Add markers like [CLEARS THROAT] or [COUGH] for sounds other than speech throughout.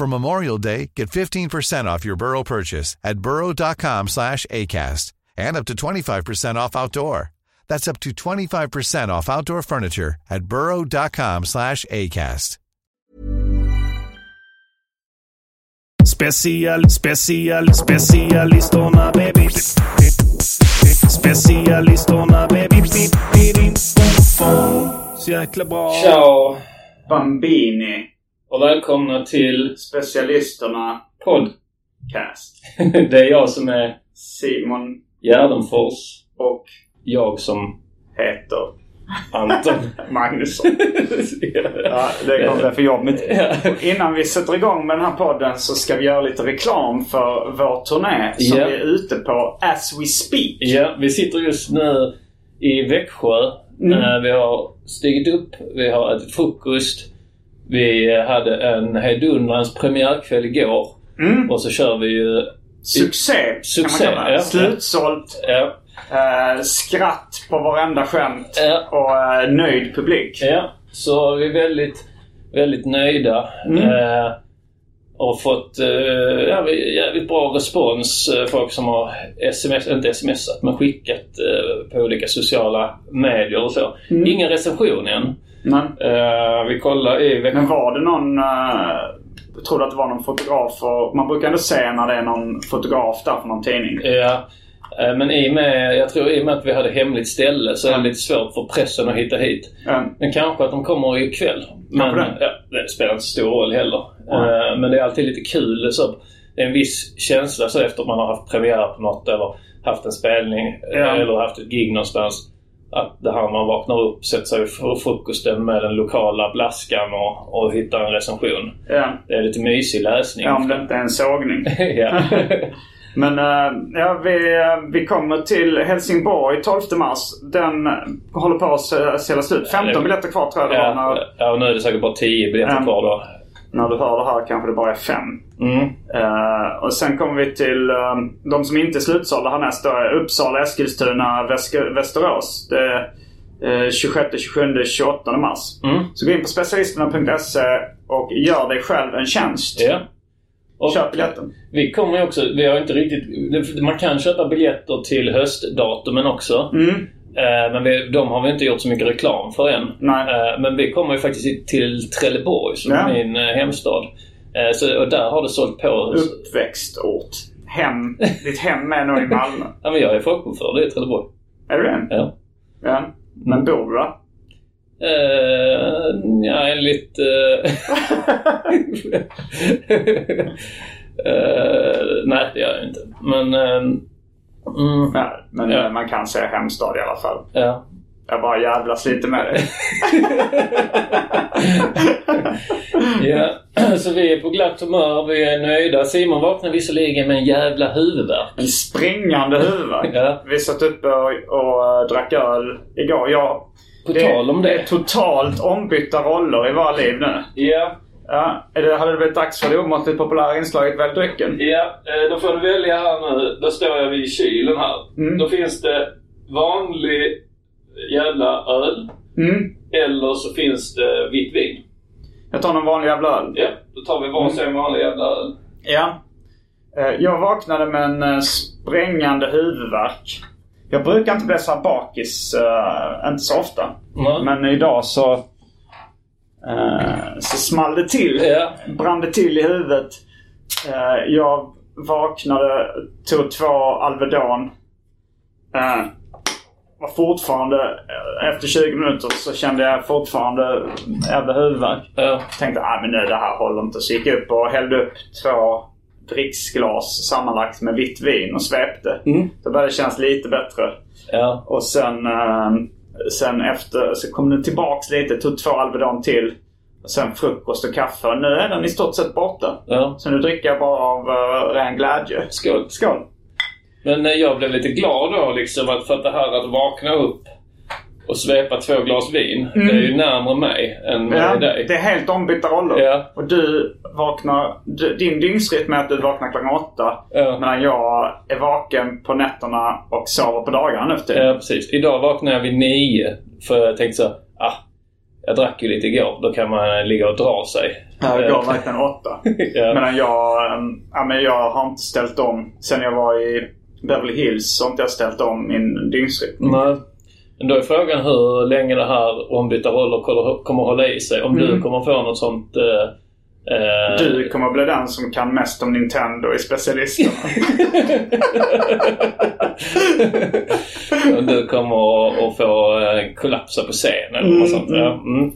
For Memorial Day, get 15% off your Burrow purchase at burrow.com slash ACAST and up to 25% off outdoor. That's up to 25% off outdoor furniture at burrow.com slash ACAST. Special, special, specialisterna baby. Specialisterna baby. Så jäkla bra. Ciao Bambini. Och välkomna till Specialisterna Podcast. Cast. [LAUGHS] Det är jag som är Simon Gärdenfors. och Jag som heter Anton. [LAUGHS] Magnusson. [LAUGHS] Ja, det kommer bli för jobbigt. Innan vi sätter igång med den här podden så ska vi göra lite reklam för vår turné som Ja. vi är ute på as we speak. Ja, vi sitter just nu i Växjö. Mm. Eh, Vi har stigit upp, vi har ätit frukost. Vi hade en hejdundrans premiärkväll igår. Mm. Och så kör vi ju... Succé, Succé, kan man kalla ja. det. Slutsålt. Ja, Eh, skratt på varenda skämt. Ja. Och eh, nöjd publik. ja. Så vi är väldigt, väldigt nöjda. Mm. Eh, och fått eh, ja, vi- jävligt bra respons. eh, Folk som har sms, inte smsat, men skickat eh, på olika sociala medier och så. Mm. Ingen recension än. Men, Eh, vi kollar i Växjö. men var det någon... Uh, tror att det var någon fotograf. Och man brukar ändå se när det är någon fotograf där för någon tidning. Ja, eh, men i och med, jag tror i och med att vi hade hemligt ställe så är det lite svårt för pressen att hitta hit. Eh, Men kanske att de kommer ikväll. Men det. ja, det spelar inte så stor roll heller. Eh, Men det är alltid lite kul. Så det är en viss känsla så efter man har haft premiär på något eller haft en spelning Ja. eller haft ett gig någonstans. Att det här man vaknar upp, sätter sig för frukosten med den lokala blaskan och, och hittar en recension. ja. Det är lite mysig läsning. Ja, om det inte är en sågning. [LAUGHS] ja. [LAUGHS] Men eh, ja, vi, eh, vi kommer till Helsingborg 12 mars. Den håller på att sä- sälja slut. 15 biljetter kvar tror jag det var när, ja, och nu är det säkert bara 10 biljetter Ja. kvar då. När du hör det här. Kanske det bara är 5. Mm. Eh, och sen kommer vi till eh, de som inte är slutsålda härnäst. då är Uppsala, Eskilstuna, Väske, Västerås. Det är eh, 26, 27, 28 mars. Mm. Så gå in på specialisterna.se och gör dig själv en tjänst. Ja. Och Köp biljetten. Vi kommer också, vi har inte riktigt, man kan köpa biljetter till höstdatumen också. Mm. Eh, Men vi, de har vi inte gjort så mycket reklam för än. Nej. Eh, Men vi kommer ju faktiskt till Trelleborg som Ja. är min eh, hemstad. Så, och där har det sålt på. Uppväxtort. Hem. Ditt hem är nog i Malmö. [LAUGHS] Ja, men jag är folkbokförd i Trelleborg. Är du det? Ja. Ja. Men bor du där? Uh, ja, enligt... Uh, uh, nej, det gör jag inte. Men... ehm, mm, Nej, men Ja. eh, man kan säga hemstad i alla fall. ja. Jag bara jävlas lite med det. [LAUGHS] ja, [CLEARS THROAT] så vi är på glatt humör. Vi är nöjda. Simon vaknade visserligen med en jävla huvudvärk. En springande huvudvärk. Ja. Vi satt uppe och, och eh, drack öl igår. Jag, På tal om Det det. är totalt ombytta roller i våra liv nu. Ja, Ja, är det, hade det blivit dags för det omåttligt populära inslaget Välj drycken? ja, eh, då får du välja här nu. Då står jag vid kylen här. Mm. Då finns det vanlig jävla öl. Mm. Eller så finns det vitt vin. Jag tar någon vanlig jävla öl. Ja, då tar vi varsin vanlig jävla öl. Ja. Eh, Jag vaknade med en eh, sprängande huvudvärk. Jag brukar inte bli så bakis, inte så ofta. Nej. Men idag så, eh, så small det till. Ja. Brann det till i huvudet. Eh, jag vaknade, tog två Alvedon. Eh, var fortfarande, efter 20 minuter så kände jag fortfarande jävla huvudvärk. Ja. Tänkte ah, men nu det här håller inte. Så gick jag upp och hällde upp två dricksglas sammanlagt med vitt vin och svepte. Mm. Då började det kännas lite bättre. Ja. Och sen, sen efter så kom det tillbaks lite. Tog två Alvedon till. Sen frukost och kaffe. Och nu är den i stort sett borta. ja. Så nu dricker jag bara av uh, ren glädje. Skål. Skål! Men eh, jag blev lite glad då liksom att för att det här att vakna upp och svepa två glas vin. Det är ju närmare mig än Mm. Ja, dig. det är helt ombytta roller. Ja. Och du vaknar... Du, din dygnsrytm är att du vaknar klockan åtta. Ja. Medan jag är vaken på nätterna och sover på dagarna nu för tiden. Ja, precis. Idag vaknade jag vid nio. För jag tänkte så ah, jag drack ju lite igår. Då kan man ligga och dra sig. Jag Eh, går [LAUGHS] verkligen åtta. [LAUGHS] ja. Medan jag, ehm, ja, men jag har inte ställt om. Sen jag var i Beverly Hills så har inte jag ställt om min dygnsrytm. Men då är frågan hur länge det här ombytta roller kommer att hålla i sig. Om du kommer få något sånt... Eh, eh, Du kommer att bli den som kan mest om Nintendo i specialisterna. [LAUGHS] Du kommer att- få eh, kollapsa på scen eller något sånt. Ja, mm.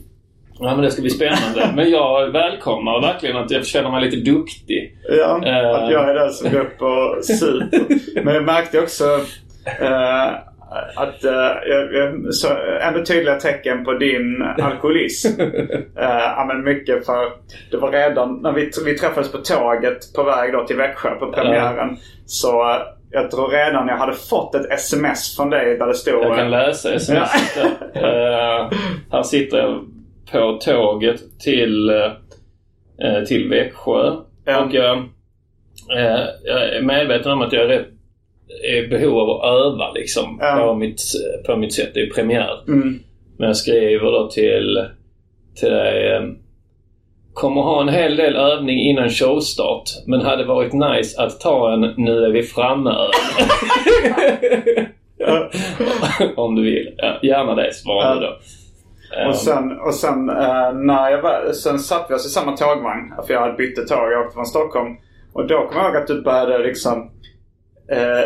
ja, men det ska bli spännande. Men jag välkomnar verkligen att jag känner mig lite duktig. ja, Eh. att jag är den som går upp och super. [LAUGHS] Men jag märkte också eh, att jag, jag, så, ännu tydliga tecken på din [LAUGHS] alkoholism. Ja, men mycket för det var redan när vi, vi träffades på tåget på väg då till Växjö på premiären. Så eh, jag tror redan jag hade fått ett sms från dig där det stod... Jag kan läsa sms. uh, här sitter jag på tåget till, eh, till Växjö. Ja. Och jag, är medveten om att jag är rätt behov av att öva liksom, Ja. på, mitt, på mitt sätt. Det är premiär. Mm. Men jag skriver då till, till dig. eh, Kommer ha en hel del övning innan showstart. Men hade varit nice att ta en nu är vi framme-öl. [LAUGHS] Om du vill. Ja, gärna det svarade Ja. då. Eh, Och sen, och sen, eh, när jag var, sen satt vi oss i samma tågvagn. För jag hade bytt tåg. Jag åkte från Stockholm. Och då kom jag ihåg att du började liksom eh,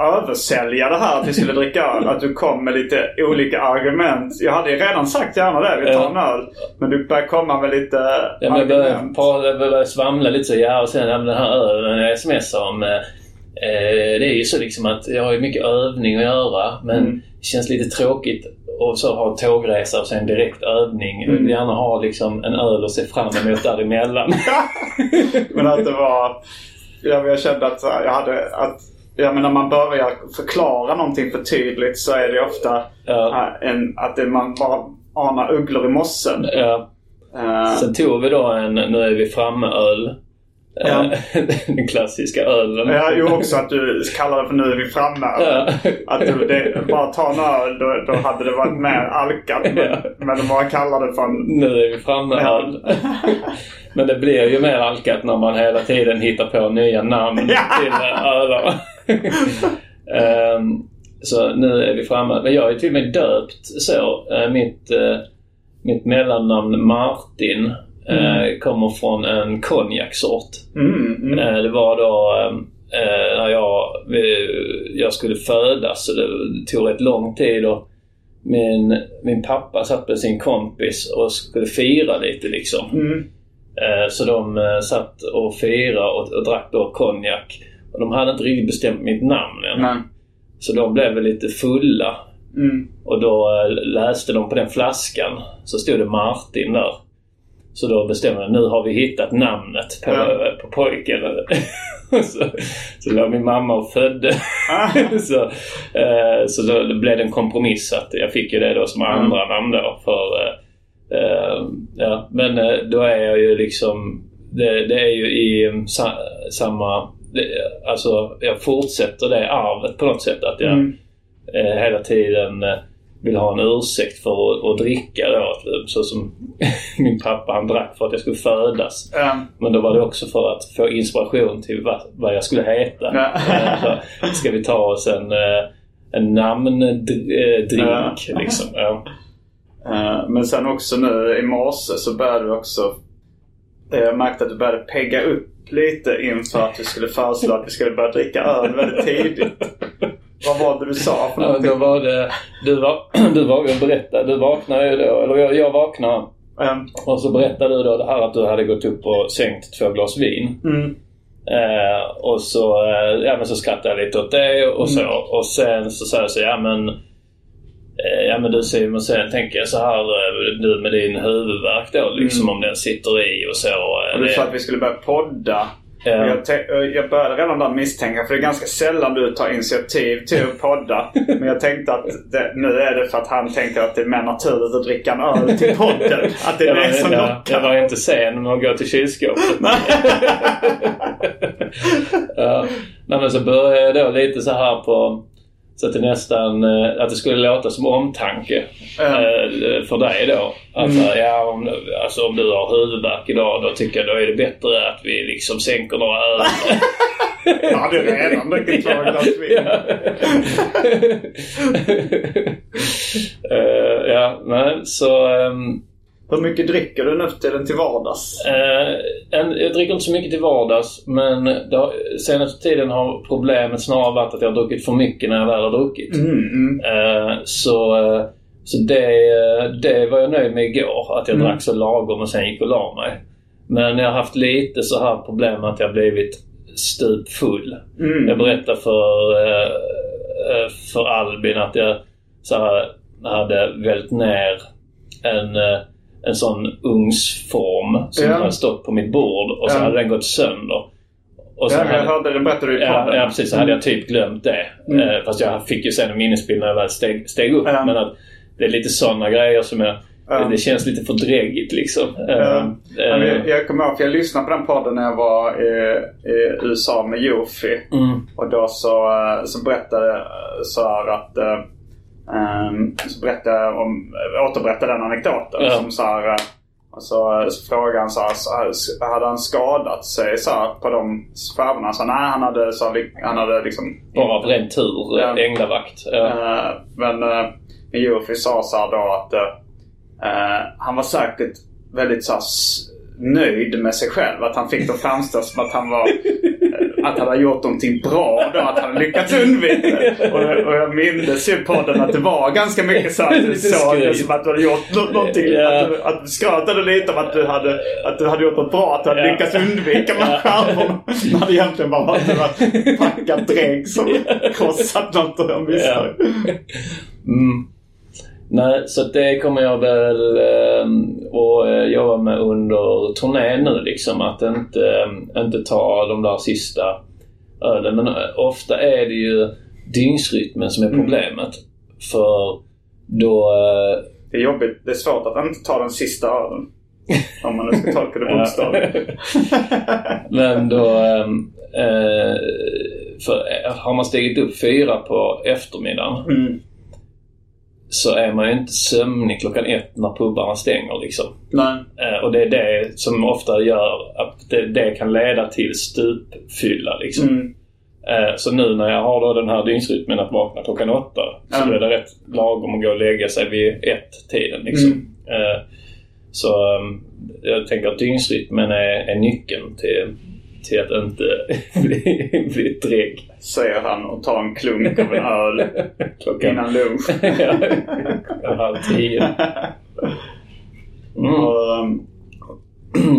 översälja det här att vi skulle dricka öl. Att du kom med lite olika argument. Jag hade ju redan sagt gärna det. Vi tar en öl. Men du började komma med lite Ja, men jag argument. jag började svamla lite så. Ja, och sen ja, den här ölen jag smsade om. Eh, eh, det är ju så liksom att jag har ju mycket övning att göra. Men Mm. det känns lite tråkigt och så ha tågresa och sen direkt övning. Jag Mm. gärna ha liksom en öl och se fram emot däremellan. [LAUGHS] Men att det var... Ja, men jag kände att jag hade... Att, ja, men när man börjar förklara någonting för tydligt så är det ofta Ja. äh, en, att det, man bara anar ugglor i mossen. Ja. Eh, Sen tog vi då en Nu är vi framme-öl. Ja. Eh, [LAUGHS] Den klassiska ölen. Ja, jo också att du kallar det för nu är vi framme. Ja. Att du det, bara ta en öl, då, då hade det varit mer alkat. Men, Ja. men bara kallar det för en... Nu är vi framme Ja. öl. Men det blir ju mer alkat när man hela tiden hittar på nya namn till eh, ölar. [LAUGHS] Ehm, så nu är vi framme. Men jag är till och med döpt så. Eh, mitt, eh, mitt mellannamn Martin eh, kommer från en konjaksort. Mm, mm. Det var då när jag, jag skulle födas så det tog rätt lång tid och min, min pappa satt med sin kompis och skulle fira lite liksom. Mm. Så de satt och firade och, och drack då konjak. Och de hade inte riktigt bestämt mitt namn än. Nej. Så de blev väl lite fulla. Mm. Och då eh, läste de på den flaskan. Så stod det Martin där. Så då bestämde de nu har vi hittat namnet på, Ja. på pojken. [LAUGHS] så, så då min mamma och födde. Ah. [LAUGHS] så, eh, så då blev det en kompromiss att jag fick ju det då som andra namn då. För, eh, eh, ja, men eh, då är jag ju liksom... Det, det är ju i um, sa, samma... Det, alltså jag fortsätter det arvet på något sätt. Att jag Mm. eh, hela tiden eh, vill ha en ursäkt för att, att dricka då. Att, Så som [LAUGHS] min pappa han drack för att jag skulle födas. Ja. Men då var det också för att få inspiration till vad, vad jag skulle heta. Eh, så Ska vi ta oss en, eh, en namndrink Ja. liksom. Ja. Eh, Men sen också nu i morse så började du också... eh, Jag märkte att du började pegga upp lite inför att du skulle föreslå att vi skulle börja dricka öl väldigt tidigt. Vad var det du sa för Ja, någonting? då var det... Du, var, [CLEARS THROAT] du var, berättade, du vaknade ju då, eller jag, jag vaknade Ehm, och så berättade du då det här att du hade gått upp och sänkt två glas vin. Mm. Eh, och så, eh, ja, men så skrattade jag lite åt det och så. Mm. Och sen så sa jag så ja men... Eh, ja men du Simon, sen tänker jag så här eh, du med din huvudvärk då liksom om den sitter i och så. eh, Och du sa att vi skulle börja podda. Och Jag, jag började redan där misstänka, för det är ganska sällan du tar initiativ till att podda. [LAUGHS] Men jag tänkte att det, nu är det för att han tänker att det är mer naturligt att dricka en öl till podden. [LAUGHS] Att det är det som jag, lockar. jag var inte sen med att gå till kylskåpet. [LAUGHS] ja. Nej, men så började jag då lite så här på... Så att det nästan eh, att det skulle låta som omtanke Ja. eh, för dig då. Att Mm. eh, ja, om, alltså, om du har huvudvärk idag då tycker jag då är det bättre att vi liksom sänker några öl. Jag hade redan druckit två glas vin. [LAUGHS] Eh, ja, men så... ehm, Hur mycket dricker du nu för tiden till vardags? Eh, en, jag dricker inte så mycket till vardags men har, senaste tiden har problemet snarare varit att jag har druckit för mycket när jag väl har druckit. Mm, mm. Eh, så eh, så det, det var jag nöjd med igår. Att jag Mm. drack så lagom och sen gick och la mig. Men jag har haft lite så här problem med att jag har blivit stupfull. Mm. Jag berättade för, eh, eh, för Albin att jag så här, hade vält ner en, en sån ugnsform som Ja. hade stått på mitt bord och så Ja. hade den gått sönder. Och Ja, jag hörde det berättade du i ja, ja, precis. Så hade jag typ glömt det. Mm. Eh, fast jag fick ju sen en minnesbild när jag väl steg, steg upp. Men att det är lite sådana grejer som jag... Ja. Det, känns lite för dräggigt liksom. Ja. Eh, Ja, men eh, jag, jag kommer ihåg, för jag lyssnade på den podden när jag var i, i USA med Jofi. mm, Och då så, så berättade jag så här att... eh, ehm, så berättade jag om, återberättade den anekdoten. Ja. Som så här, eh, och så, så frågade han så här, så här, hade han skadat sig så här, på de färgerna? Han sa nej, han hade, så han hade liksom... bara av ren tur. Ja. Änglavakt. Ja. Eh, men uh, Jofi sa så här då att eh, han var säkert väldigt så här, nöjd med sig själv. Att han fick det att framstå som att han var eh, [LAUGHS] att han hade gjort någonting bra då. Att han lyckats undvika det. Och, och jag minns ju podden att det var ganska mycket så att du såg det som att du hade gjort nå- någonting. Ja. Att, du, att du skrötade lite om att du hade, att du hade gjort något bra. Att du hade Ja. lyckats undvika här skärvorna. När det egentligen bara var var packad drägg som krossat något av misstag. Mm. Nej, så det kommer jag väl att eh, jobba med under turnén nu liksom. Att inte, eh, inte ta de där sista ölen. Men eh, ofta är det ju dygnsrytmen som är problemet. För då... Eh, Det är jobbigt. Det är svårt att inte ta den sista ölen. Om man nu ska tolka det [LAUGHS] bokstavligt. [LAUGHS] [LAUGHS] Men då... ehm, Eh, för har man stigit upp fyra på eftermiddagen Mm. Så är man ju inte sömnig klockan ett när pubarna stänger liksom. Eh, och det är det som ofta gör att det, det kan leda till stupfylla liksom. Mm. Eh, så nu när jag har då den här dygnsrytmen att vakna klockan åtta så Mm. är det rätt lagom att gå och lägga sig vid ett-tiden liksom. Mm. Eh, så um, jag tänker att dygnsrytmen är, är nyckeln till, till att inte [LAUGHS] bli, bli drägg. Säger han och tar en klunk av en öl [LAUGHS] Klockan innan lunch. [LAUGHS] ja, halv tio. Mm. Um,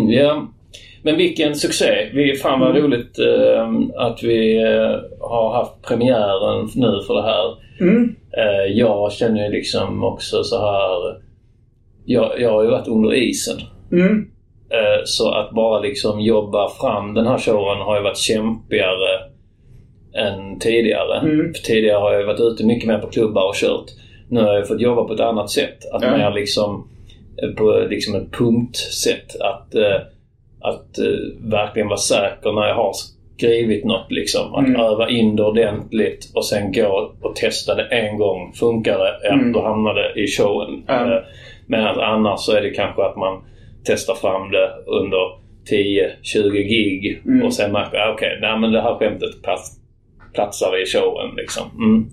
[CLEARS THROAT] ja. Men vilken succé! Vi, fan vad Mm. roligt eh, att vi eh, har haft premiären nu för det här. mm. Eh, jag känner ju liksom också så här... Jag, jag har ju varit under isen. Mm. Eh, så att bara liksom jobba fram den här showen har ju varit kämpigare än tidigare. Mm. För tidigare har jag varit ute mycket mer på klubbar och kört. Nu har jag fått jobba på ett annat sätt. Att Ja. mer liksom eh, på liksom ett punktsätt. Att, eh, att verkligen vara säker när jag har skrivit något liksom. Att Mm. öva in det ordentligt och sen gå och testa det en gång. Funkar det? Ja, Mm. då hamnar det i showen. Eh, Medan annars så är det kanske att man testar fram det under 10-20 gig Mm. och sen märker jag okej, nej men det här skämtet plats, platsar i showen liksom. Mm.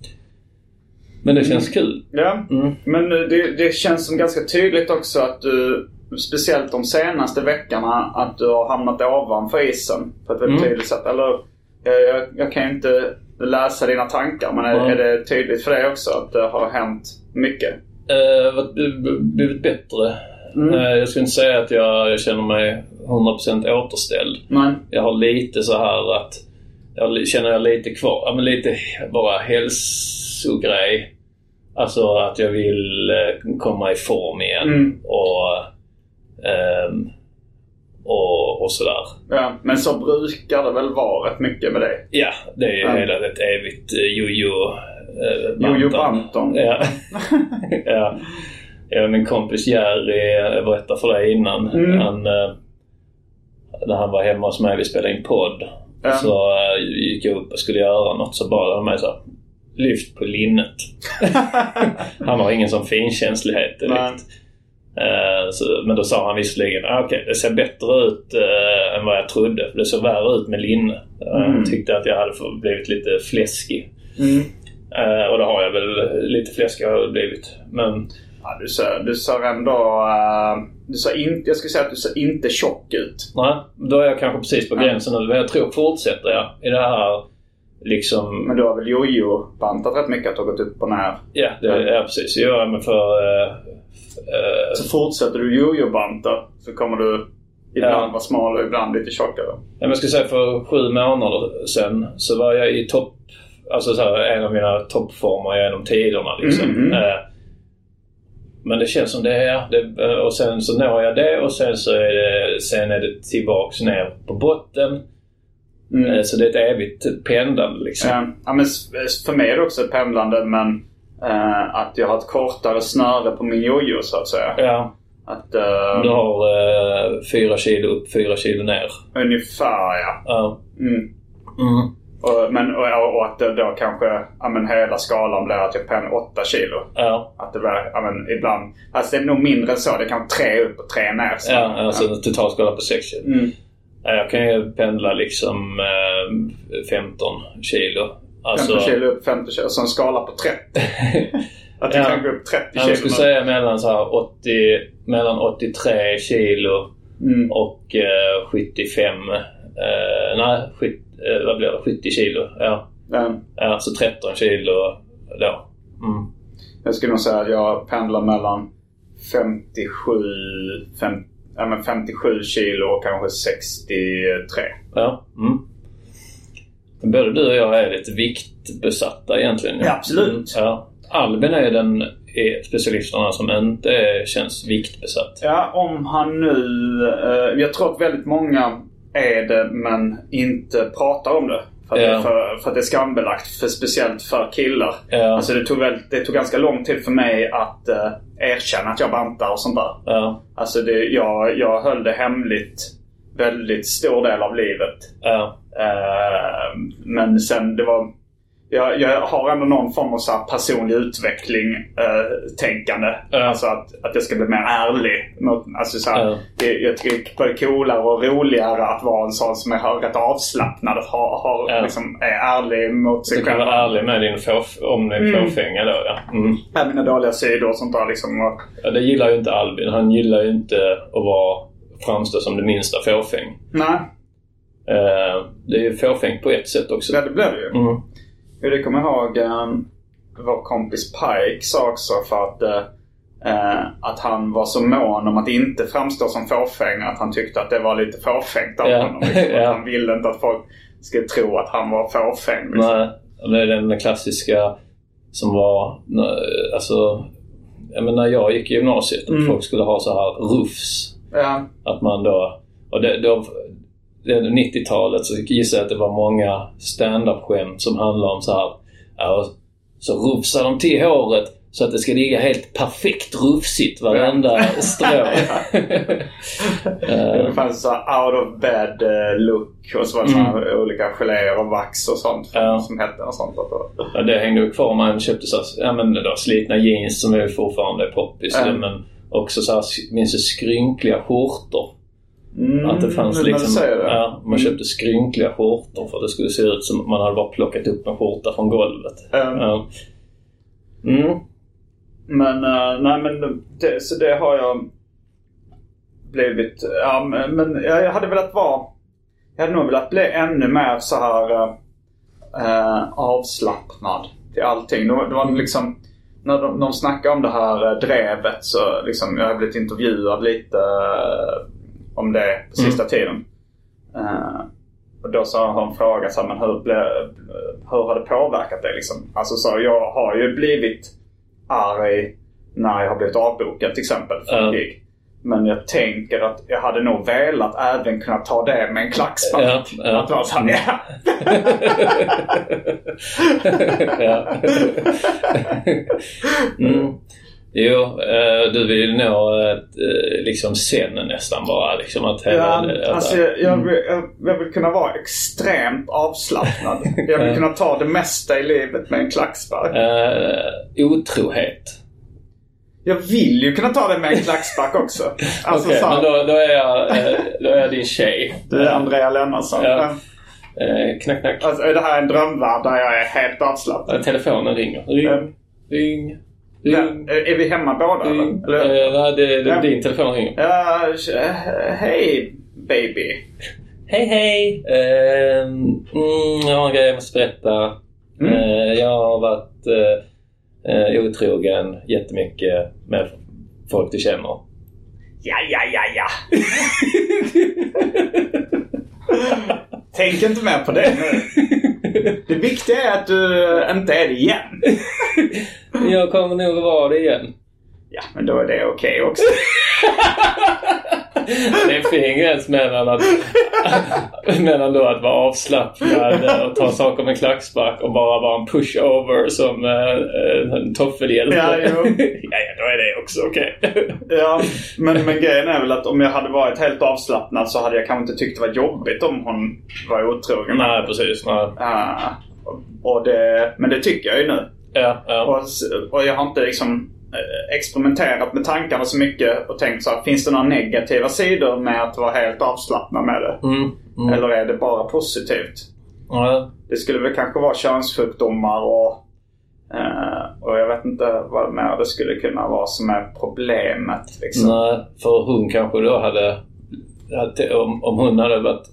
Men det känns kul. Ja, Mm. men det, det känns som ganska tydligt också att du, speciellt de senaste veckorna, att du har hamnat ovanför isen på ett väldigt Mm. tydligt sätt. Eller, jag, jag, jag kan ju inte läsa dina tankar, men är, Mm. är det tydligt för dig också att det har hänt mycket? Varit- blivit bättre. Mm. Eh, jag skulle inte säga att jag, jag känner mig 100% återställd. Men, Jag har lite så här att jag känner jag lite kvar, ja men lite bara hälsogrej. Alltså att jag vill eh, komma i form igen Mm. och, ehm, och, och sådär. ja, men så brukar det väl vara rätt mycket med dig? Ja, det är ju Ja. hela ett evigt eh, jojo eh, Jojo. Banton. Ja. [LAUGHS] ja. Min kompis Jerry, jag berättade för dig innan. Mm. Han, eh, när han var hemma hos mig, vi spelade in podd. Ja. Så eh, gick jag upp och skulle göra något så bad han mig så här, Lyft på linnet. [LAUGHS] han har ingen sån finkänslighet direkt. Eh, så, men då sa han visserligen ah, okej det ser bättre ut eh, än vad jag trodde. För det såg värre ut med linne. Eh, Mm. Han tyckte att jag hade blivit lite fläskig. Mm. Och det har jag väl. Lite fläskig har jag blivit. Men Ja, du, ser, du ser ändå... eh, du ser inte, jag skulle säga att du ser inte tjock ut. nej, då är jag kanske precis på Ja. gränsen nu. Men jag tror fortsätter jag i det här liksom... Men du har väl jojo-bantat rätt mycket? Att du har gått upp och ner? Ja, det är precis. Jag gör men för... eh, eh, Så fortsätter du jojo-banta så kommer du ibland Ja. vara smal och ibland lite tjockare. Ja, men jag skulle säga för sju månader sedan så var jag i topp... Alltså så här, en av mina toppformer genom tiderna liksom. Mm, mm. Eh, men det känns som det är... Det, eh, och sen så når jag det och sen så är det, sen är det tillbaks ner på botten. Mm. Eh, Så det är ett evigt pendlande liksom. Ja, ja, men för mig är det också ett pendlande men eh, att jag har ett kortare snöre på min jojo så att säga. Ja. Att, eh, Du har eh, fyra kilo upp, fyra kilo ner. Ungefär ja. Ja. Mm. Mm. Och, men, och, och att det då kanske, ja men hela skalan blir att jag pendlar 8 kilo. Ja. Att det blir, ja men ibland, alltså det är nog mindre än så. Det kan vara tre upp och tre ner. Så. Ja, alltså totalt skala på sex kilo. Mm. Ja, Jag kan ju pendla liksom eh, 15 kilo. Alltså, 15 kilo upp, 50 kilo. Så en skala på 30. [LAUGHS] Att du Ja. kan gå upp 30 Ja, kilo. jag skulle säga mellan, så här 80, mellan 83 kilo Mm. och eh, 75. Eh, nej, skit, eh, vad blir det? 70 kilo. Ja. Ja. ja så 13 kilo då. Mm. Jag skulle nog säga att jag pendlar mellan 57, fem, ja, men 57 kilo och kanske 63. Ja. Mm. Både du och jag är lite viktbesatta egentligen. Ja, absolut. Mm, Ja. Albin är den specialisterna som inte känns viktbesatt. Ja, om han nu... Eh, jag tror att väldigt många är det men inte pratar om det. För att, är för, för att det är skambelagt. För, speciellt för killar. Ja. Alltså det tog, väl, det tog ganska lång tid för mig att eh, erkänna att jag bantar och sånt där. Ja. Alltså det, jag, jag höll det hemligt väldigt stor del av livet. Ja. Eh, men sen det var... Jag, jag har ändå någon form av så här personlig utveckling eh, tänkande. Ja. Alltså att, att jag ska bli mer ärlig. Mot, alltså så här, Ja. det, jag tycker det är både coolare och roligare att vara en sån som är rätt avslappnad. Att ha, ha, Ja. liksom, är ärlig mot sig Du kan själv. vara ärlig med din fåf, om din Mm. fåfänga då ja. Mm. Med mina dåliga sidor och sånt där. Liksom, och, ja. Det gillar ju inte Albin. Han gillar ju inte att vara, framstå som det minsta fåfäng. nej, Eh, det är ju fåfängt på ett sätt också. ja, det blev det ju. Mm. Jo, det kommer jag ihåg um, vår kompis Pike sa också för att, eh, eh, att han var så mån om att inte framstå som fåfäng. Att han tyckte att det var lite fåfängt av Ja. honom. Liksom. [LAUGHS] Ja. Att han ville inte att folk skulle tro att han var fåfäng. Liksom. Nej, det är den klassiska som var... när- Alltså, jag menar, när jag gick i gymnasiet Mm. folk skulle ha så här rufs. Ja, Att man då... Och det, då, 90-talet så gissar jag att det var många stand-up-skämt som handlade om så här... Ja, så rufsar de till håret Så att det ska ligga helt perfekt rufsigt varenda strå. [LAUGHS] [LAUGHS] Det fanns så här out of bed eh, look och så var det här olika geléer och vax och sånt Mm. Ja. som hette och sånt. Ja, det hängde ju kvar. Man köpte så, ja, men då, slitna jeans som är fortfarande poppis. Mm. Men också så här, minns du skrynkliga skjortor? Mm, Att det fanns liksom... det. Ja, man köpte skrynkliga skjortor för att det skulle se ut som att man hade bara plockat upp en skjorta från golvet. Mm. Mm. Men, eh, nej men det, så det har jag blivit. Ja, men jag hade velat vara. Jag hade nog velat bli ännu mer så här eh, avslappnad till allting. Det var, det var liksom när de, de snackade om det här drevet så liksom jag har blivit intervjuad lite eh, om det på sista tiden. Eh, och då så har hon frågat så här, men hur, ble, hur har det påverkat dig liksom? Alltså så jag har ju blivit arg när jag har blivit avbokad till exempel för Ja. en gig. Men jag tänker att jag hade nog velat även kunna ta det med en klackspark. Ja, ja. Att vara såhär, ja. [LAUGHS] ja. [LAUGHS] mm. Jo, eh, du vill nå eh, liksom sen nästan bara. Liksom att hela, Ja, alltså, jag, vill, jag, jag vill kunna vara extremt avslappnad. Jag vill [LAUGHS] kunna ta det mesta i livet med en klackspark. Eh, otrohet. Jag vill ju kunna ta det med en klackspark också. [LAUGHS] Alltså, Okej, här, men då, då, är jag, då är jag din tjej. Du är Andrea Lennartsson. Ja. Eh, knack, knack. Alltså, är det här en drömvärld där jag är helt avslappnad? Telefonen ringer. Ring, Mm. ring, Ja, ring. är vi hemma båda ring. eller? eller? Eh, nej, det, det, Ja. din telefon ringer. Ja, eh, hej baby. Hej hej! Eh, mm, jag har en grej jag måste berätta. Mm. Eh, jag har varit eh, eh, otrogen jättemycket med folk du känner. Ja, ja, ja, ja. [LAUGHS] Tänk inte mer på det nu. [LAUGHS] Det viktiga är att du inte är det igen. [LAUGHS] Jag kommer nog att vara det igen. Ja, men då är det okej också. [LAUGHS] Det är fin gräns mellan, att, [LAUGHS] mellan då att vara avslappnad och ta saker med klackspark och bara vara en pushover som eh, en toffelhjälte. Ja, jo. [LAUGHS] ja, ja, då är det också okej. Ja, men, men grejen är väl att om jag hade varit helt avslappnad så hade jag kanske inte tyckt det var jobbigt om hon var otrogen. Nej, precis. Nej. Ah, och, det, men det tycker jag ju nu. Ja, ja. Och, och jag har inte liksom eh, experimenterat med tankarna så mycket och tänkt så här, finns det några negativa sidor med att vara helt avslappnad med det? Mm, mm. Eller är det bara positivt? Ja, Det skulle väl kanske vara könssjukdomar och, eh, och jag vet inte vad mer det skulle kunna vara som är problemet. Liksom. Nej, för hon kanske då hade... hade- Om, om hon hade varit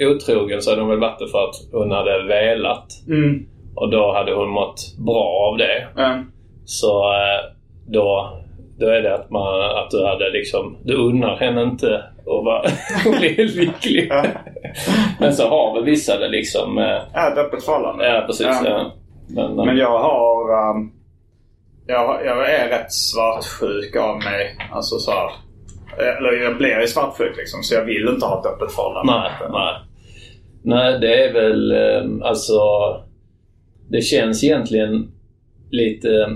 otrogen så hade hon väl varit det för att hon hade velat. Mm. Och då hade hon mått bra av det. Eh, Så eh, då, då är det att, man, att du hade liksom... Du unnar henne inte att vara [LAUGHS] lycklig. Men så har väl vissa det liksom... eh, Ja, ett öppet förhållande. Ja, precis. Ja. Ja. Men, Men jag har... Um, jag, jag är rätt svartsjuk av mig. Alltså så här, Eller jag blir ju svartsjuk liksom. Så jag vill inte ha ett öppet förhållande. Nej, nej. Nej, det är väl eh, alltså... Det känns egentligen lite eh,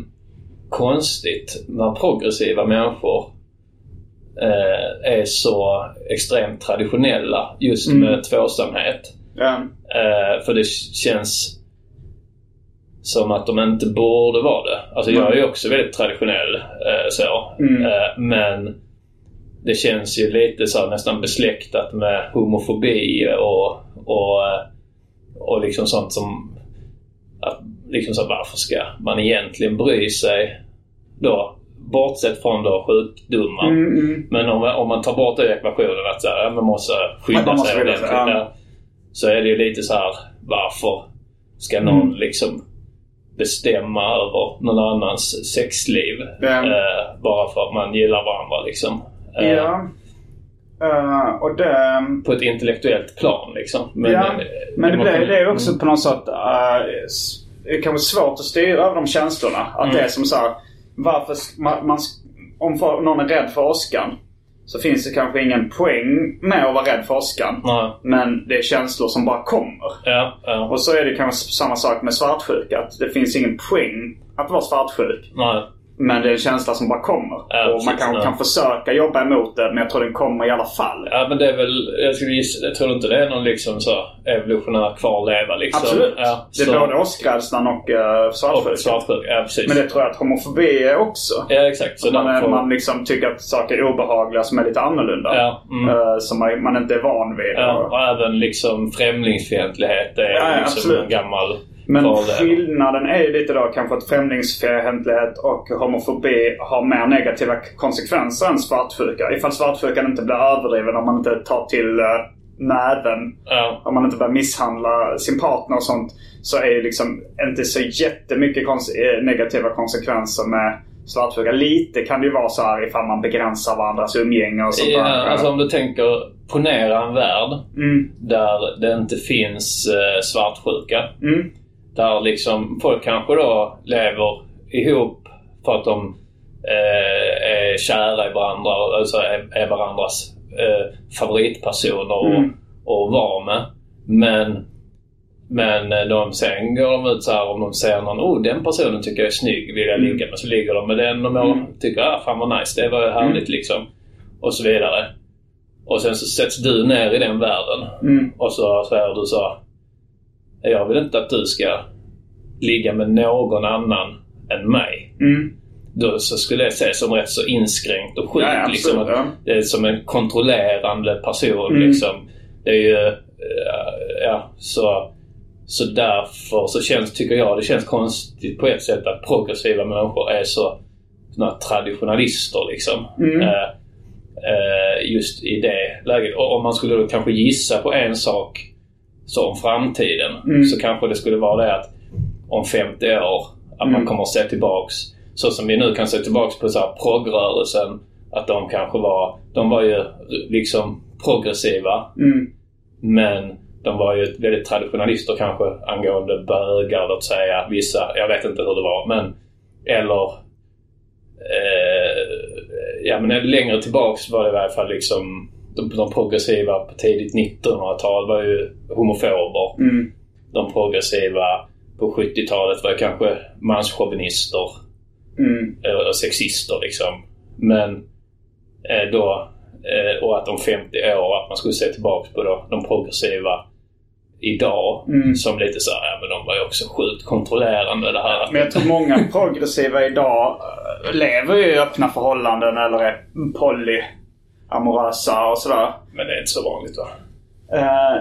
konstigt när progressiva människor eh, är så extremt traditionella just Mm. med tvåsamhet. Ja. Eh, för det känns som att de inte borde vara det. Alltså jag är ju också väldigt traditionell eh, så. Mm. Eh, men det känns ju lite så här, nästan besläktat med homofobi och, och, och liksom sånt som att liksom så varför ska man egentligen bry sig då? Bortsett från då sjukdomar. Mm, mm. Men om, om man tar bort den ekvationen att så här, man måste skydda man måste sig ordentligt. ja. Så är det ju lite så här, varför ska någon Mm. liksom bestämma över någon annans sexliv? Ja. Eh, bara för att man gillar varandra liksom. Eh, Ja. Eh, och det... På ett intellektuellt plan liksom. Men, ja, eh, men det, man blir, kan- det också på något sätt... Uh, det är kanske svårt att styra över de känslorna. Att Mm. det är som så här, varför... Man, man, om för, någon är rädd för åskan så finns det kanske ingen poäng med att vara rädd för åskan. Nej, Men det är känslor som bara kommer. ja, ja. Och så är det kanske samma sak med svartsjuka. Att det finns ingen poäng att vara svartsjuk. Nej. Men det är en känsla som bara kommer. Ja, och man precis, kan, ja. kan försöka jobba emot det men jag tror den kommer i alla fall. Ja men det är väl, jag, skulle gissa, jag tror inte det är någon liksom så evolutionär kvarleva liksom. Absolut. Ja, det är så- både åskrädslan och uh, svartsjuka. och. Ja precis. Men det tror jag att homofobi är också. Ja exakt. Så man, är, därför- man liksom tycker att saker är obehagliga som är lite annorlunda. Ja, mm. Eh, som man, man inte är van vid. Ja, Och- även liksom främlingsfientlighet är Ja, ja, liksom absolut. en gammal Men skillnaden är ju lite då kanske att främlingsfientlighet och homofobi har mer negativa konsekvenser än svartsjuka. Ifall svartsjukan inte blir överdriven om man inte tar till uh, näven. Ja, Om man inte börjar misshandla sin partner och sånt. Så är ju liksom inte så jättemycket kons- eh, negativa konsekvenser med svartsjuka. Lite kan det ju vara så här ifall man begränsar varandras umgänge och sånt ja där. alltså om du tänker, ponera en värld Mm, där det inte finns eh, svartsjuka. mm, Där liksom folk kanske då lever ihop för att de eh, är kära i varandra, alltså är, är varandras eh, favoritpersoner och, Mm. och vara med. Men, men eh, de, sen går de ut så här om de ser någon, oh den personen tycker jag är snygg, vill jag Mm. ligga med. Så ligger de med den och mm. tycker, ah fan vad nice, det var ju härligt liksom. Och så vidare. Och sen så sätts du ner i den världen. mm, Och så säger du så. Jag vill inte att du ska ligga med någon annan än mig. mm. Då så skulle jag se som rätt så inskränkt och sjukt. Ja, liksom, att ja. Det är som en kontrollerande person. Mm. Liksom. Det är ju... eh, Ja, så, så därför så känns, tycker jag det känns konstigt på ett sätt att progressiva människor är så såna traditionalister. Liksom. Mm. Eh, eh, just i det läget. Och om man skulle då kanske gissa på en sak så om framtiden Mm. så kanske det skulle vara det att om 50 år att man Mm. kommer att se tillbaks så som vi nu kan se tillbaks på så här progrörelsen att de kanske var, de var ju liksom progressiva Mm. men de var ju väldigt traditionalister kanske angående bögar, låt säga. Vissa, jag vet inte hur det var, men eller eh, ja men längre tillbaks var det i alla fall liksom de, de progressiva på tidigt 1900-tal var ju homofober. Mm. De progressiva på 70-talet var kanske manschauvinister Mm. och sexister liksom. Men eh, då, eh, och att om 50 år att man skulle se tillbaks på då, de progressiva idag Mm. som lite så här, ja men de var ju också sjukt kontrollerande det här. att- Men jag tror många progressiva idag eh, lever ju i öppna förhållanden eller är polyamorösa och sådär. men det är inte så vanligt va? Eh,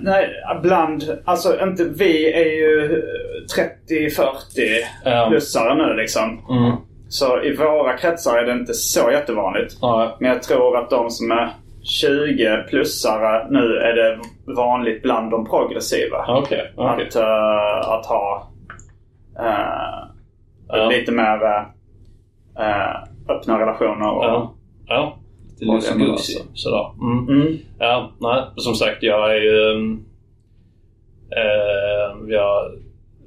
nej, bland... Alltså inte vi är ju 30-40 Ja. plussare nu liksom. Mm. Så i våra kretsar är det inte så jättevanligt. Ja, Men jag tror att de som är 20 plussare nu är det vanligt bland de progressiva. okej. okej. Att, eh, att ha eh, Ja. lite mer eh, öppna relationer. Och, Ja. Lite Polyamorösa. loosey-goosey sådär. Mm. Mm. Ja, nej. Som sagt, jag är ju... eh, jag,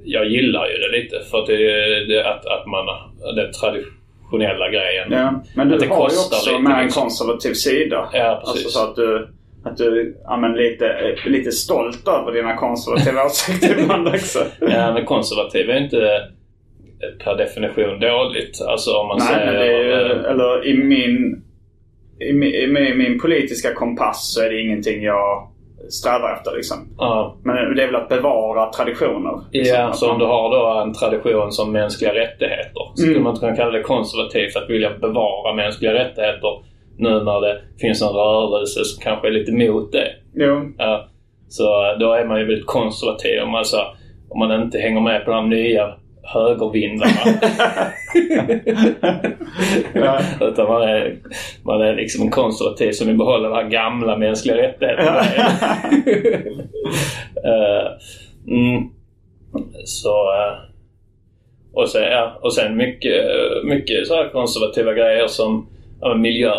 jag gillar ju det lite för att det, det att, att man... Den traditionella grejen. Ja. Men du Att det har ju kostar också lite, med en liksom. konservativ sida. Ja, precis. Alltså så att du, att du ja, men lite, är lite stolt över dina konservativa [LAUGHS] åsikter ibland också. Ja, men konservativ är inte per definition dåligt. Alltså om man Nej, säger... det är ju, eh, eller i min, i min, min, politiska kompass så är det ingenting jag strävar efter liksom. ja. Men det är väl att bevara traditioner. liksom. Ja, så om du har då en tradition som mänskliga rättigheter. Skulle Mm. man kunna kalla det konservativt att vilja bevara mänskliga rättigheter nu när det finns en rörelse som kanske är lite emot det. Jo. Ja, så då är man ju väldigt konservativ om man, så, om man inte hänger med på de nya högervindarna. Ja. Utan man är, man är liksom en konservativ som vill behålla de här gamla mänskliga rättigheterna. [LAUGHS] Eh, mm, så... eh, och, sen, ja, och sen mycket, mycket så konservativa grejer som ja, miljö.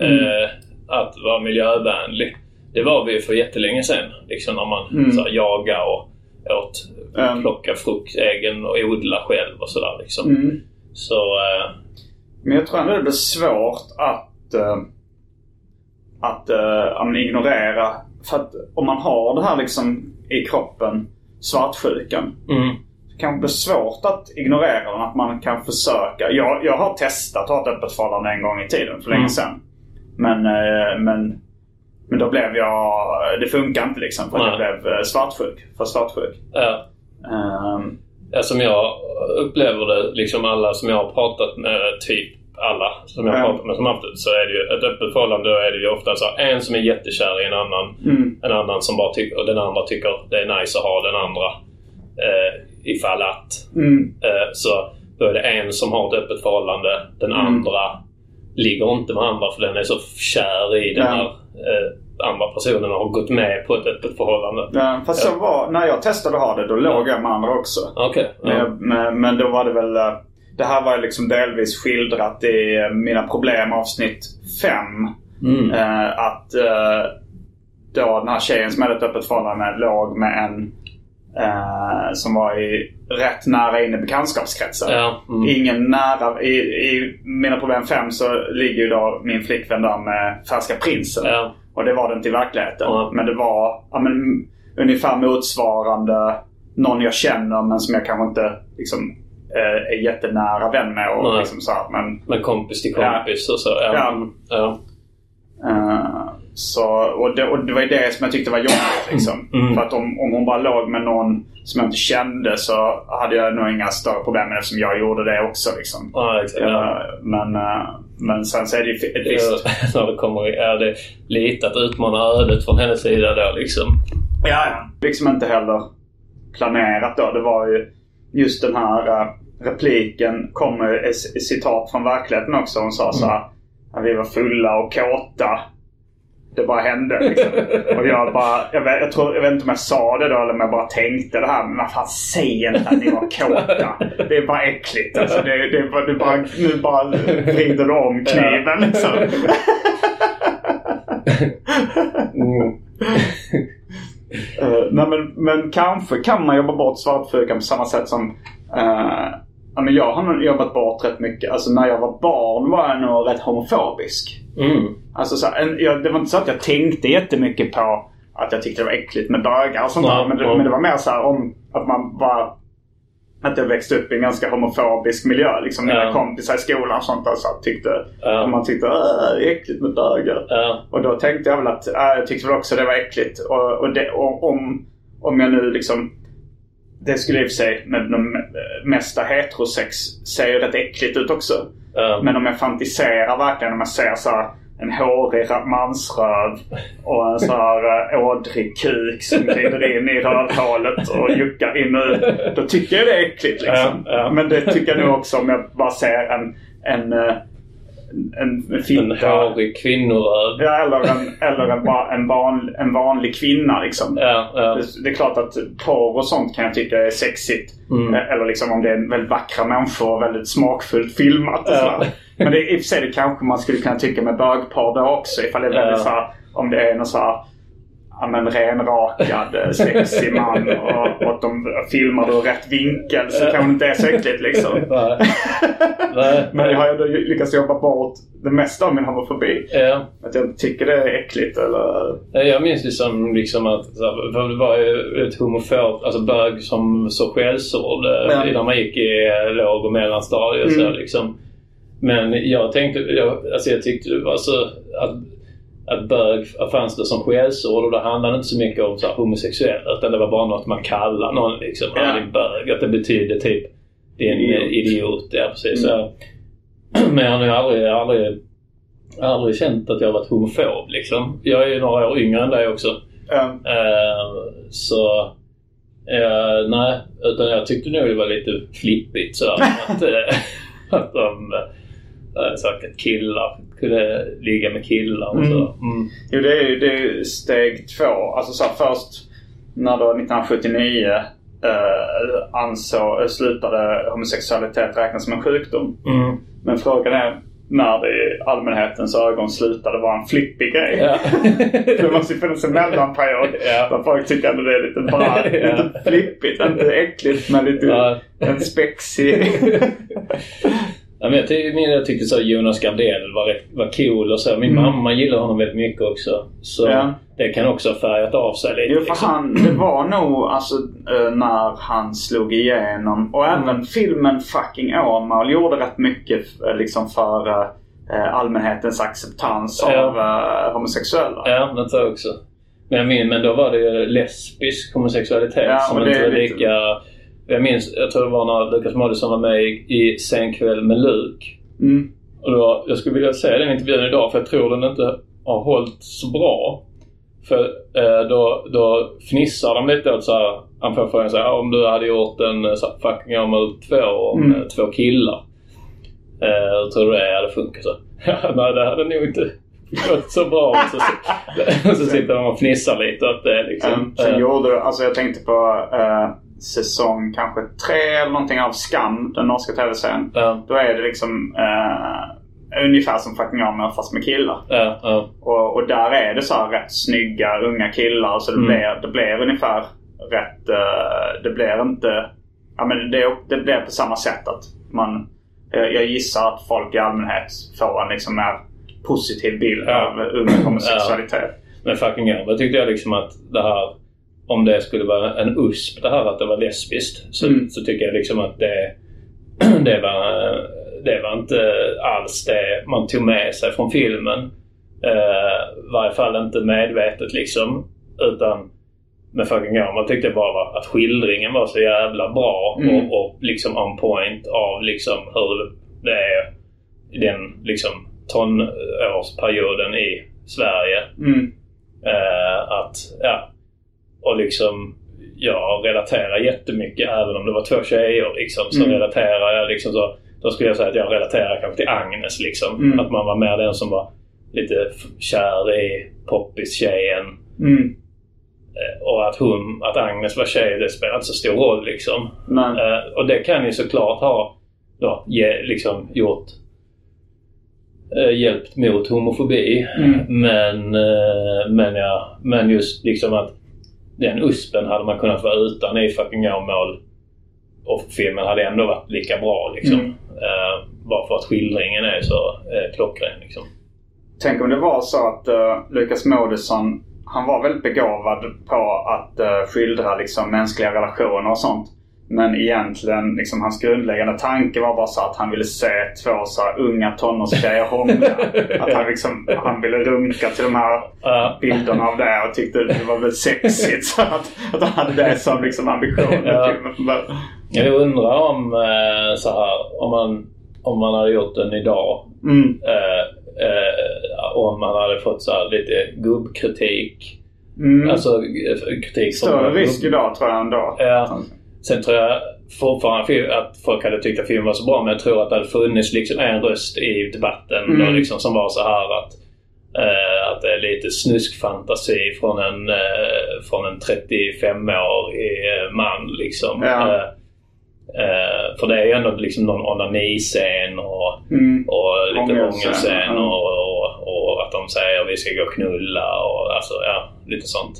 Eh, att vara miljövänlig. Det var vi för jättelänge sedan. Liksom när man Mm. så här, jaga och åt, Mm. plocka frukt egen och odla själv och sådär. Liksom. Mm. Så... Eh, Men jag tror ändå det blir svårt att, eh, att eh, ignorera. För att om man har det här liksom i kroppen, svartsjukan. mm, kan bli svårt att ignorera den. Att man kan försöka. Jag, jag har testat att ha ett öppet förhållande en gång i tiden för länge Mm. sedan. Men, eh, men, men då blev jag... Det funkar inte liksom för jag blev eh, svartsjuk. För svartsjuk. Ja. Ehm, Ja, som jag upplever det, liksom alla som jag har pratat med, typ alla som jag har Ja. pratat med som haft det, så är det ju ett öppet förhållande. Då är det ju ofta så en som är jättekär i en annan. Mm. En annan som bara tycker, och den andra tycker det är nice att ha den andra. Eh, ifall att. mm, Eh, så då är det en som har ett öppet förhållande. Den Mm. andra ligger inte med andra för den är så kär i den Ja. här eh, andra personen och har gått med på ett öppet förhållande. ja, fast så var, när jag testade att ha det, då låg jag med andra också. Okej. Men, jag- men, men då var det väl... eh, Det här var ju liksom delvis skildrat i eh, Mina problem avsnitt 5. Mm. Eh, att eh, då den här tjejen som hade ett öppet förhållande låg med en eh, som var i, rätt nära in i bekantskapskretsen. Ja, mm. Ingen nära... I, I Mina problem 5 så ligger ju då min flickvän där med Färska Prinsen. Ja. Och det var det inte i verkligheten. Ja. Men det var ja, men, ungefär motsvarande någon jag känner men som jag kanske inte liksom, eh, är jättenära vän med. Och, Nej. liksom, så här, men, Men kompis till kompis och så. Ja. Ja. Mm. eh, så, och, det, och det var ju det som jag tyckte var jobbigt. Liksom. Mm. För att om, om hon bara låg med någon som jag inte kände så hade jag nog inga större problem med eftersom jag gjorde det också. Liksom. Ja, exakt. Ja. Eh, men, eh, men sen så är det ju ett visst... Ja, [LAUGHS] när det kommer är det lite att utmana ödet från hennes sida då liksom. Ja, ja. Liksom inte heller planerat då. Det var ju just den här uh, repliken kommer i citat från verkligheten också. Hon sa så här. Att vi var fulla och kåta. Det bara hände liksom. och jag bara, jag vet, jag, tror, jag vet inte om jag sa det då eller om jag bara tänkte det här. Men vad fan, säg inte att ni var kåta. Det är bara äckligt. Alltså, det, det bara, du bara, nu bara vrider du om kniven liksom. Mm. Eh, nej, men, men kanske kan man jobba bort svartsjukan på samma sätt som... men jag har jobbat bort rätt mycket. Alltså när jag var barn var jag nog rätt homofobisk. Mm. Alltså, så, en, jag, det var inte så att jag tänkte jättemycket på att jag tyckte det var äckligt med bögar och sånt där. Men det, men det var mer så om att man bara... Att jag växte upp i en ganska homofobisk miljö. Liksom mina Ja. kompisar i skolan och sånt där så tyckte... Ja. Man tyckte att det är äckligt med bögar. Ja. Och då tänkte jag väl att, äh, jag tyckte väl också det var äckligt. Och, och, det, och om, om jag nu liksom... Det skulle i och för sig med de mesta heterosex ser ju rätt äckligt ut också. Ja. Men om jag fantiserar verkligen om jag ser så här en hårig mansröv och en så här äh, ådrig kuk som glider in i rövhålet och juckar in och ut. Då tycker jag det är äckligt liksom. Men det tycker jag nog också om jag bara ser en, en, äh, en, en En fitta. hårig kvinnoröv. Ja, eller en, eller en, en, van, en vanlig kvinna liksom. Ja, ja. Det, det är klart att porr och sånt kan jag tycka är sexigt. Mm. Eh, Eller liksom om det är väldigt vackra människor och väldigt smakfullt filmat. Ja. Men det, i och för sig det kanske man skulle kunna tycka med bögporr då också. Ifall det är väldigt Ja. så här, om det är någon så här, men renrakad, eh, sexig man och, och att de filmar då rätt vinkel så kanske inte är så äckligt liksom. [LAUGHS] Nej. Nej. Men jag har ändå lyckats jobba bort det mesta av min homofobi. Ja. Att jag tycker det är äckligt eller... Jag minns som liksom att här, det var ju ett homofobt, alltså bög som så skällsord eh, Ja. när man gick i eh, låg och mellanstadiet. Så Mm. liksom. Men jag tänkte, jag, alltså jag tyckte det var så att, att bög fanns det som skällsord och det handlade inte så mycket om så här, homosexuell utan det var bara något man kallar någon liksom. Ja. Din bög. Att det betydde typ din Idiot. idiot. ja, precis. Mm. Så, [CLEARS THROAT] men jag har nog aldrig, aldrig, aldrig känt att jag varit homofob liksom. Jag är ju några år yngre än dig också. eh, Eh, så eh, nej, utan jag tyckte nog det var lite flippigt så [LAUGHS] att, eh, att de eh, säkert killar kunde ligga med killar och så. Mm. Jo, det är ju det är steg två. Alltså så här, först när då 1979 eh, ansåg, slutade homosexualitet räknas som en sjukdom. Mm. Men frågan är när det i allmänhetens ögon slutade vara en flippig grej. Ja. [LAUGHS] det måste ju finnas en mellanperiod Ja. där folk tycker att det är lite bra, Ja. lite flippigt. Inte äckligt men lite Ja. en spexig... [LAUGHS] Ja, men jag, tyckte, jag tyckte så Jonas Gardell var, var cool och så. Min Mm. mamma gillar honom väldigt mycket också. Så Ja. det kan också ha färgat av sig lite. Jo, för liksom. han, det var nog alltså eh, när han slog igenom. Och Mm. även filmen Fucking Åmål gjorde rätt mycket eh, liksom för eh, allmänhetens acceptans Ja. av eh, homosexuella. Ja, det tror jag också. Men, jag men då var det ju lesbisk homosexualitet Ja, som inte var lika... Jag minns, jag tror det var när Lukas Moodysson var med i, i Sen kväll med Luke. Mm. Och då, jag skulle vilja se den intervjun idag för jag tror den inte har hållit så bra. För eh, då, då fnissar de lite åt så här. Han får frågan så här, "Ja, om du hade gjort en eh, så här, fucking Åmål 2 om Mm. eh, två killar. Eh, tror du det hade funkat? Så, [LAUGHS] nej, det hade nog inte gått så bra. Och så, [LAUGHS] och så sitter de och fnissar lite åt det liksom. Um, sen Eh, gjorde du, alltså jag tänkte på eh, säsong kanske tre eller någonting av Skam, den norska tv-serien. ja, Då är det liksom eh, ungefär som Fucking Åmål fast med killar. ja, ja, Och, och där är det så här rätt snygga unga killar. Så det, Mm. blir, det blir ungefär rätt... eh, det blir inte... Ja men det, det blir på samma sätt att man... eh, jag gissar att folk i allmänhet får en liksom mer positiv bild av ung homosexualitet. Men fucking Åmål tyckte jag liksom att det här om det skulle vara en USP det här att det var lesbiskt så, Mm. så tycker jag liksom att det, [CLEARS THROAT] det, var, det var inte alls det man tog med sig från filmen. Eh, I varje fall inte medvetet liksom. Utan med fucking Åmål tyckte jag bara att skildringen var så jävla bra Mm. och, och liksom on point av liksom hur det är i den liksom tonårsperioden i Sverige. Mm. Eh, att, ja. Och liksom jag relaterar jättemycket även om det var två tjejer liksom. Så Mm. relaterar jag liksom så. Då skulle jag säga att jag relaterar kanske till Agnes liksom. Mm. Att man var mer den som var lite kär i poppis-tjejen. Mm. Eh, Och att hon, att Agnes var tjej, det spelar inte så stor roll liksom. Eh, och det kan ju såklart ha då, ge, liksom gjort eh, hjälpt mot homofobi. Mm. Men, men, ja, men just liksom att den USPen hade man kunnat vara utan i fucking Åmål. Och filmen hade ändå varit lika bra liksom. Mm. Eh, bara för att skildringen är så eh, klockren liksom. Tänk om det var så att uh, Lukas Moodysson han var väldigt begåvad på att uh, skildra liksom, mänskliga relationer och sånt. Men egentligen, liksom, hans grundläggande tanke var bara så att han ville se två så här, unga tonårstjejer hångla. [LAUGHS] att han, liksom, han ville runka till de här bilderna av det och tyckte det var väldigt sexigt. Så att, att han hade det som liksom, ambition Ja. Jag undrar om eh, så här, om man, om man hade gjort den idag. Mm. Eh, eh, om man hade fått så här lite gubbkritik. Mm. Alltså eh, kritik Större risk idag tror jag ändå. Ja. Sen tror jag fortfarande att folk hade tyckt att filmen var så bra men jag tror att det hade funnits liksom en röst i debatten Mm. då liksom som var så här att eh, att det är lite snuskfantasi från en, eh, från en 35-årig eh, man liksom. Ja. För det är ju ändå liksom någon onaniscen och, Mm. och lite ångelscen ja. och, och, och att de säger vi ska gå och knulla och alltså ja, lite sånt.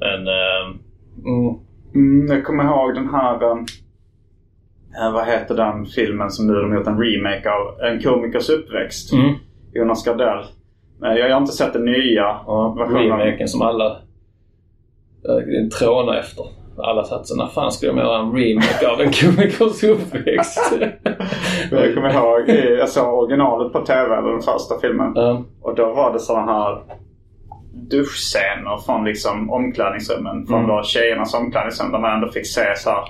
Men mm, Mm, jag kommer ihåg den här... eh, vad heter den filmen som nu de gjort en remake av? En komikers uppväxt. mm. Jonas Gardell. Eh, jag har inte sett den nya Ja, versionen. remaken som alla äh, trånar efter. Alla satt så när fan ska de göra en remake av en komikers uppväxt? [LAUGHS] Jag kommer ihåg, i- jag såg originalet på TV, eller den första filmen. Ja, Och då var det sådana här duschscener från liksom omklädningsrummen. Från Mm. då tjejernas omklädningsrum där man ändå fick se så här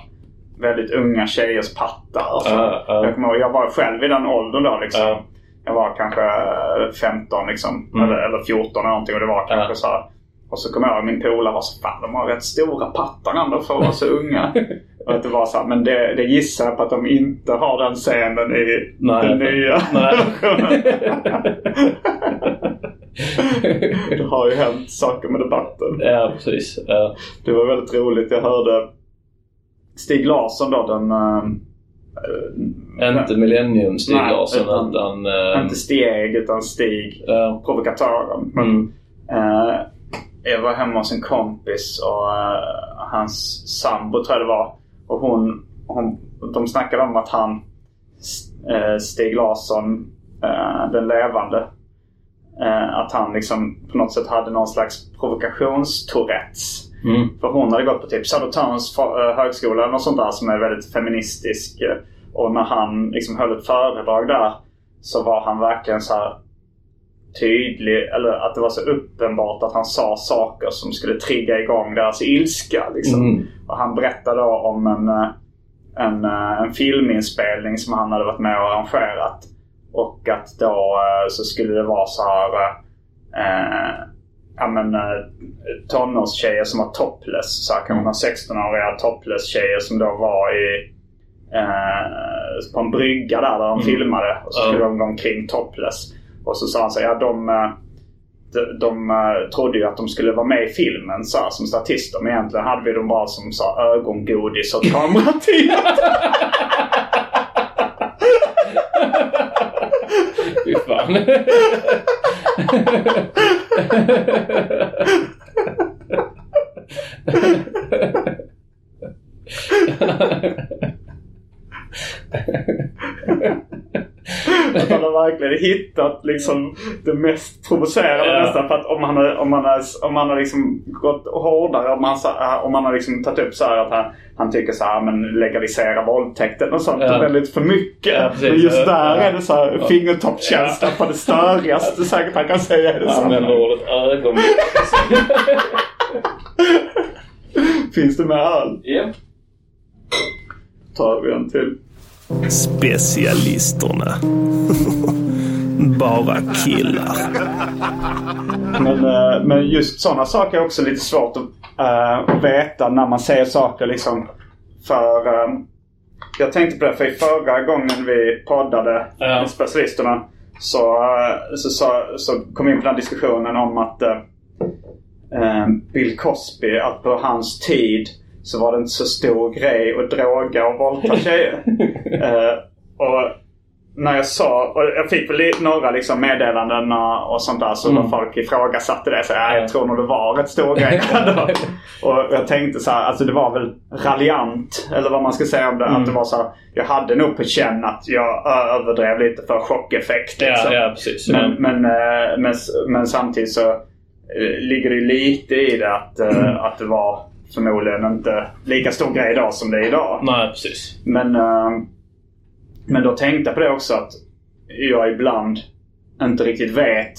väldigt unga tjejers pattar. och så. Ja, ja. Jag kommer ihåg, jag var själv i den åldern då liksom. Ja. Jag var kanske eh, 15 liksom. Mm. Eller, eller 14 eller någonting. Och det var kanske så här. Och så kommer jag ihåg min polare var så fan de har rätt stora pattar ändå för att vara så unga. [LAUGHS] och att det var så här, men det, det gissar jag på att de inte har den scenen i Nej. den nya Nej. [LAUGHS] [LAUGHS] det har ju hänt saker med debatten. ja precis. Ja. Det var väldigt roligt. Jag hörde Stig Larsson då, den... eh, eh, Inte Millennium Stig Nej, Larsson utan- utan... äh, Inte Steg utan Stig, ja. provokatören. Men, Mm. eh, jag var hemma hos en kompis och eh, hans sambo tror jag det var. Och hon, hon, de snackade om att han eh, Stig Larsson, eh, den levande. Eh, att han liksom på något sätt hade någon slags provokationstourettes. Mm. För hon hade gått på typ Södertörns eh, högskola eller något sånt där som är väldigt feministisk. eh, Och när han liksom höll ett föredrag där så var han verkligen så här tydlig, eller att det var så uppenbart att han sa saker som skulle trigga igång deras ilska. Liksom. Mm. Och han berättade om en, en, en filminspelning som han hade varit med och arrangerat. Och att då eh, så skulle det vara så här eh, ja, men, eh, tonårstjejer som var topless. Så här, kan man ha 16-åriga topless-tjejer som då var i eh, på en brygga där, där de filmade. Och så skulle Ja. de gå omkring topless. Och så sa han så här, ja de, eh, de, de trodde ju att de skulle vara med i filmen så här, som statister. Men egentligen hade vi dem bara som så här, ögongodis och [LAUGHS] kameratid. Fy fan. Att har verkligen hittat liksom det mest provocerande Ja. nästan. För att om han har, om han har, om han har liksom gått hårdare. Om han, äh, om han har liksom tagit upp så här att han, han tycker så här men legalisera våldtäkten och sånt. Ja. är väldigt för mycket. Ja, men just där Ja. är det så här fingertoppskänsla på det störigaste säkert han kan säga det Använder sammanhanget. ordet ögonblick. [LAUGHS] Finns det med öl? Ja. Tar vi en till. Specialisterna. [LAUGHS] Bara killar. Men, eh, men just sådana saker är också lite svårt att, att veta när man säger saker liksom. För eh, jag tänkte på det för i förra gången vi poddade Ja. med specialisterna så, så, så, så kom vi in på den diskussionen om att eh, Bill Cosby, att på hans tid så var det inte så stor grej att droga och våldta tjejer. [LAUGHS] Eh, och när jag sa, och jag fick väl några liksom meddelanden och- sånt där så Mm. folk ifrågasatte det. Så "Nej, Ja. jag tror nog det var ett stor grej. [LAUGHS] Och jag tänkte så här, alltså det var väl raljant. Eller vad man ska säga om det. Mm. Att det var så här, jag hade nog på känn att jag överdrev lite för chockeffekt. Ja, liksom. ja, precis. Men, Ja. men, eh, men, men samtidigt så eh, ligger det lite i det att, eh, att det var förmodligen inte lika stor grej idag som det är idag. Nej, precis. Men, eh, men då tänkte jag på det också att jag ibland inte riktigt vet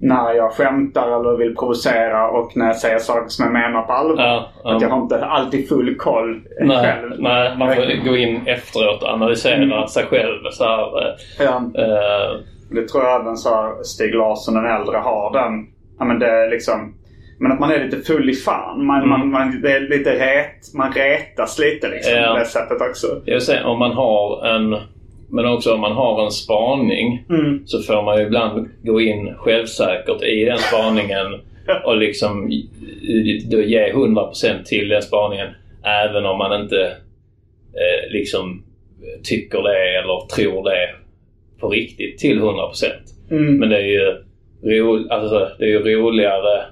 när jag skämtar eller vill provocera och när jag säger saker som jag menar på allvar. Ja, ja. Att jag har inte alltid full koll Nej, själv. nej, man får gå in efteråt och analysera sig själv. Så här, eh, Ja. eh, Det tror jag även så här Stig Larsson den äldre har den. Ja, men det är liksom, men att man är lite full i fan. Man, Mm. man, man, det är lite ret, man retas lite liksom Ja. på det sättet också. jag säga, om man har en... Men också om man har en spaning Mm. så får man ju ibland gå in självsäkert i den spaningen [LAUGHS] och liksom då ge 100% till den spaningen även om man inte eh, liksom tycker det eller tror det på riktigt till 100%. Mm. Men det är ju, ro, alltså, det är ju roligare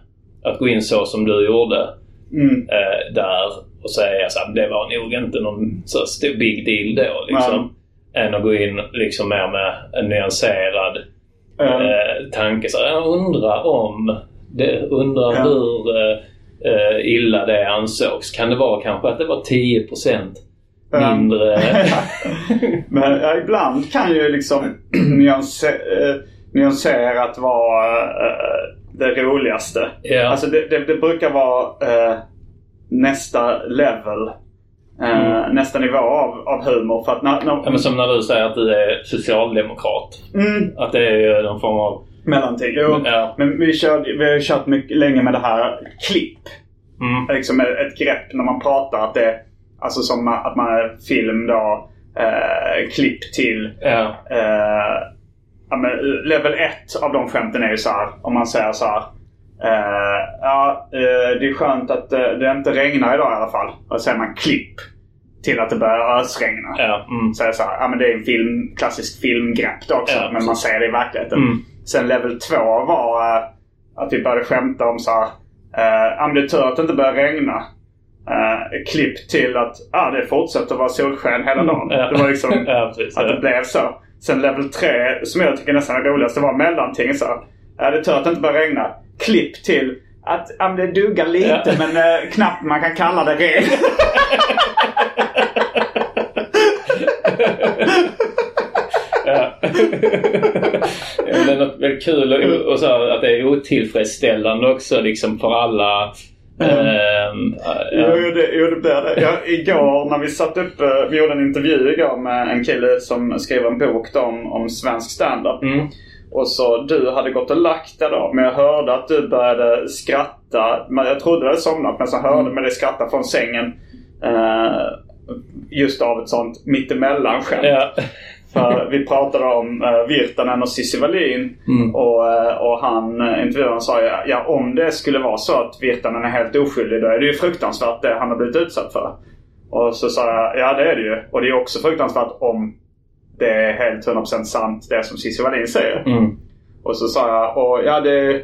att gå in så som du gjorde Mm. eh, där och säga så här, det var nog inte någon så stor big deal då liksom. Än att gå in liksom mer med en nyanserad Ja. eh, tanke. Så jag undrar om, det, undrar Ja. hur eh, eh, illa det ansågs. Kan det vara kanske att det var 10% Ja. mindre? [LAUGHS] Men ja, ibland kan ju liksom [CLEARS THROAT] eh, nyanserat vara eh, det roligaste. Ja. Alltså det, det, det brukar vara eh, nästa level. Eh, Nästa nivå av, av humor. För att när, när, Mm. Ja, men som när du säger att du är socialdemokrat. mm, Att det är någon form av... mellanting. Jo, Ja. Men vi, körde, vi har kört mycket länge med det här klipp. Mm. Liksom ett, ett grepp när man pratar. Att det Alltså som att man är film då. Eh, klipp till. Ja. Eh, ja, men level 1 av de skämten är ju så här. Om man säger så här. Eh, ja, eh, det är skönt att eh, det inte regnar idag i alla fall. Och så säger man klipp. Till att det börjar ösregna. Ja. Mm. Så så här, ja men det är en film, klassisk filmgrepp då också. Ja, men man säger det i verkligheten. Mm. Sen level 2 var eh, att vi började skämta om så här. Eh, ja men det är tur att det inte börjar regna. eh, klipp till att ah, det fortsätter vara solsken hela dagen. Ja. Det var liksom [LAUGHS] att det blev så. Sen level 3 som jag tycker nästan är roligast, det var mellanting. Så, här, det är tur att det inte börjar regna. Klipp till att ja, det duggar lite Ja. men eh, knappt man kan kalla det regn. [LAUGHS] Ja. Men är något väldigt kul och, och så här, att det är otillfredsställande också liksom för alla. Ehm, Jo, jo, det, blir det. Jag, igår när vi satt upp, eh, vi gjorde en intervju igår med en kille som skriver en bok då om, om svensk standup. Mm. Och så du hade gått och lagt dig då. Men jag hörde att du började skratta. Jag trodde du hade somnat men så hörde man dig skratta från sängen. Eh, just av ett sånt mittemellan-skämt. Ja. För vi pratade om uh, Virtanen och Cissi Wallin. Mm. Och, eh, och han, uh, intervjuaren sa ja, ja om det skulle vara så att Virtanen är helt oskyldig då är det ju fruktansvärt det han har blivit utsatt för. Och så sa jag ja det är det ju. Och det är också fruktansvärt om det är helt 100% sant det som Cissi Wallin säger. Mm. Och så sa jag och ja det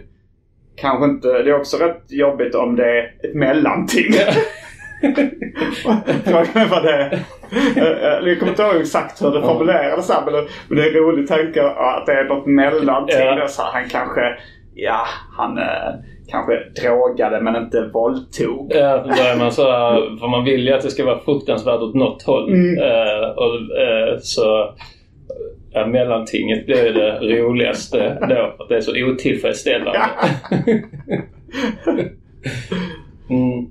kanske inte, det är också rätt jobbigt om det är ett mellanting. [LAUGHS] Frågan är vad det är. Eh, Jag kommer inte ihåg exakt hur det formulerades här, men det, men det är en rolig tanke att det är något mellanting. Ja. Så han kanske, ja han eh, kanske drogade men inte våldtog. Ja, så börjar man så för man vill ju att det ska vara fruktansvärt åt något håll. Mm. Eh, och, eh, så ja, mellantinget blir det roligaste då. För att det är så otillfredsställande. [LAUGHS] mm.